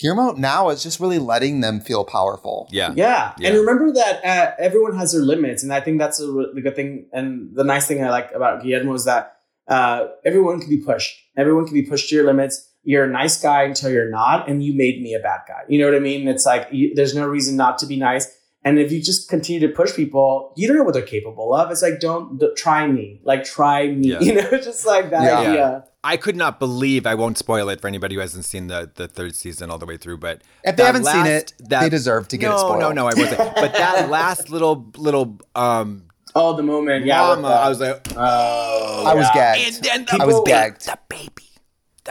Guillermo now is just really letting them feel powerful. yeah. Yeah. Yeah. and remember that uh, everyone has their limits, and I think that's a, re- the good thing. And the nice thing I like about Guillermo is that uh, everyone can be pushed. Everyone can be pushed to your limits. You're a nice guy until you're not, and you made me a bad guy. You know what I mean? It's like you, there's no reason not to be nice. And if you just continue to push people, you don't know what they're capable of. It's like don't, d try me, like try me. Yeah. <laughs> You know, just like that Yeah. idea. I could not believe I won't spoil it for anybody who hasn't seen the, the third season all the way through, but If they haven't seen it, that- they deserve to get no, it spoiled. No, no, I wasn't. But that <laughs> last little little um Oh, the moment, yeah. mama, I was like, oh, I was gagged. and then the I was gagged. The baby.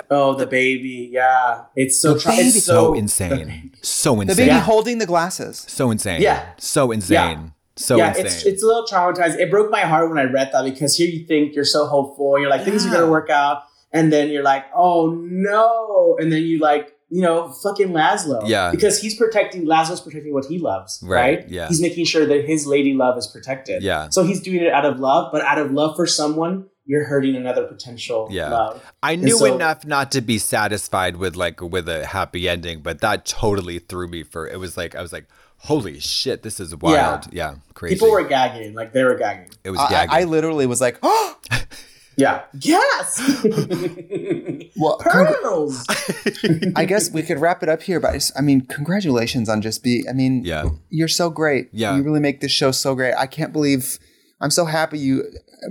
Oh, the baby, yeah. It's so tra- it's So so insane. So insane. The baby Yeah. holding the glasses. So insane. Yeah. So insane. So insane. yeah, insane. it's it's a little traumatized. It broke my heart when I read that because here you think you're so hopeful, you're like things are gonna work out, and then you're like, oh no, and then you like, you know, fucking Laszlo, Yeah. because he's protecting Laszlo's protecting what he loves, Right, right? yeah. he's making sure that his lady love is protected. Yeah. so he's doing it out of love, but out of love for someone, you're hurting another potential Yeah. love. I knew so- enough not to be satisfied with like with a happy ending, but that totally threw me for it was like I was like, holy shit, this is wild. Yeah, crazy. People were gagging, like they were gagging. it was I, gagging. I literally was like, oh, <laughs> Yeah. Yes. <laughs> well, congr- Pearls. <laughs> I guess we could wrap it up here. But I, just- I mean, congratulations on just be. I mean, Yeah. you're so great. Yeah. you really make this show so great. I can't believe. I'm so happy you,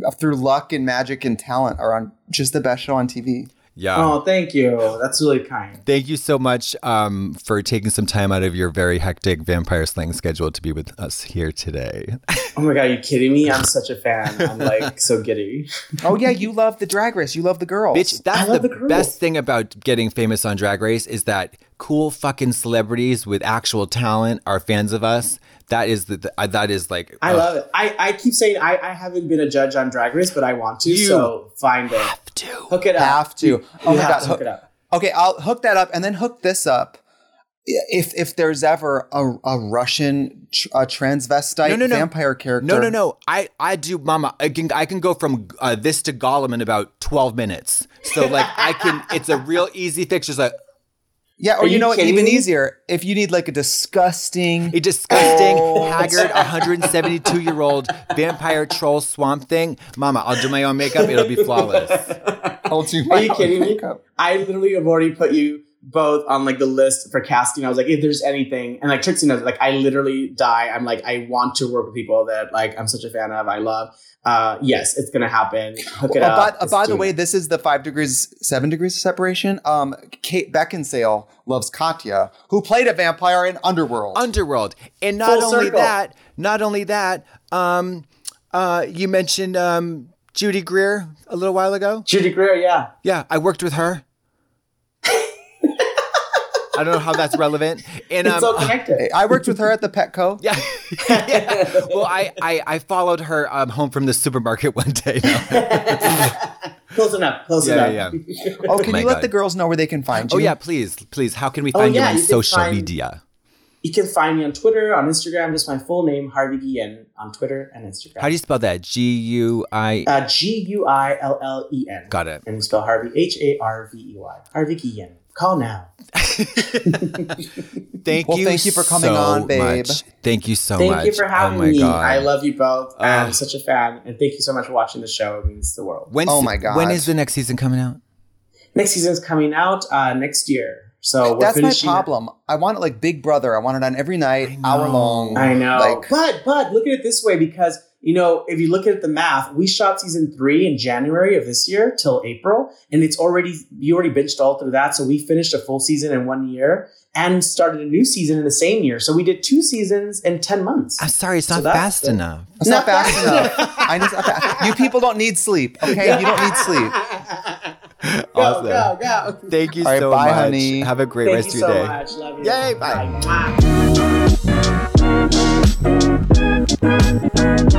uh, through luck and magic and talent, are on just the best show on TV. yeah. Oh, thank you. That's really kind. Thank you so much um, for taking some time out of your very hectic vampire slaying schedule to be with us here today. <laughs> Oh my god, are you kidding me? I'm such a fan. I'm like so giddy. <laughs> Oh yeah, you love the drag race. You love the girls. Bitch, that's the, the girls. best thing about getting famous on Drag Race is that cool fucking celebrities with actual talent are fans of us. That is the, the that is like I uh, love it. I, I keep saying I, I haven't been a judge on Drag Race, but I want to. You so find it. Have to. Hook it up. have to. You Oh my have god. to hook- hook it up. Okay, I'll hook that up and then hook this up. if if there's ever a, a Russian tr- a transvestite No, no, no. vampire character, No, no, no. I, I do, Mama. I can, I can go from uh, this to Gollum in about twelve minutes. So like, I can. It's a real easy fix. Just like yeah, or Are you you know, kidding even me? easier if you need like a disgusting. a disgusting, <laughs> Oh. haggard, 172 year old vampire troll swamp thing. Mama, I'll do my own makeup. It'll be flawless. <laughs> I'll do Are my you own kidding me? makeup. I literally have already put you both on like the list for casting. I was like, if there's anything, and like Trixie knows, like I literally die. I'm like, I want to work with people that like I'm such a fan of. I love. Uh, yes, it's gonna happen. Hook it Uh, up. by, uh, by the way, it. this is the five degrees, seven degrees of separation. Um, Kate Beckinsale loves Katya, who played a vampire in Underworld. Underworld. And not Full only circle. that, not only that, um, uh, you mentioned um, Judy Greer a little while ago. Judy Greer, yeah. Yeah, I worked with her. I don't know how that's relevant. And It's um, so connected. I worked with her at the Petco. <laughs> yeah. yeah. Well, I, I I followed her um, home from the supermarket <laughs> one day. <laughs> close enough. Close Yeah, enough. yeah, Oh, can my you let the girls know where they can find you? oh yeah, please, please. How can we Oh, find yeah, you on you social find- media? You can find me on Twitter, on Instagram, just my full name, Harvey Guillén, on Twitter and Instagram. How do you spell that? G U I. uh, G U I L L E N. Got it. And you spell Harvey H A R V E Y. Harvey Guillén. Call now. <laughs> Thank Well, you. thank you for coming so on, babe. much. Thank you so Thank much. Thank you for having oh my me. God. I love you both. Ah. I'm such a fan. And thank you so much for watching the show. It means the world. When's, Oh my God. When is the next season coming out? Next season's coming out uh, next year. So we're That's my finishing problem. I want it like Big Brother. I want it on every night, hour long. I know. Like, but but look at it this way because you know, if you look at the math, we shot season three in January of this year till April, and it's already you already binged all through that. So we finished a full season in one year and started a new season in the same year. So we did two seasons in ten months. I'm sorry, it's not that's fast it. enough. it's not Not fast enough. <laughs> I just, okay. You people don't need sleep, okay? You don't need sleep. <laughs> <laughs> go, Awesome. go, go. Thank you All right, so bye, much. honey. Have a great Thank rest you of your so day. much. Love you. Yay, bye. Mwah.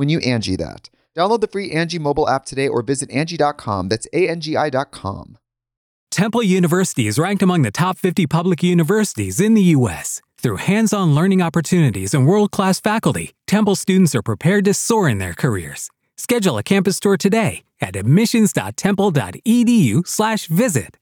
when you Angie that. Download the free Angie mobile app today or visit Angie.com. That's A-N-G-I dot com. Temple University is ranked among the top 50 public universities in the U.S. Through hands on learning opportunities and world class faculty, Temple students are prepared to soar in their careers. Schedule a campus tour today at admissions.temple.edu/slash visit.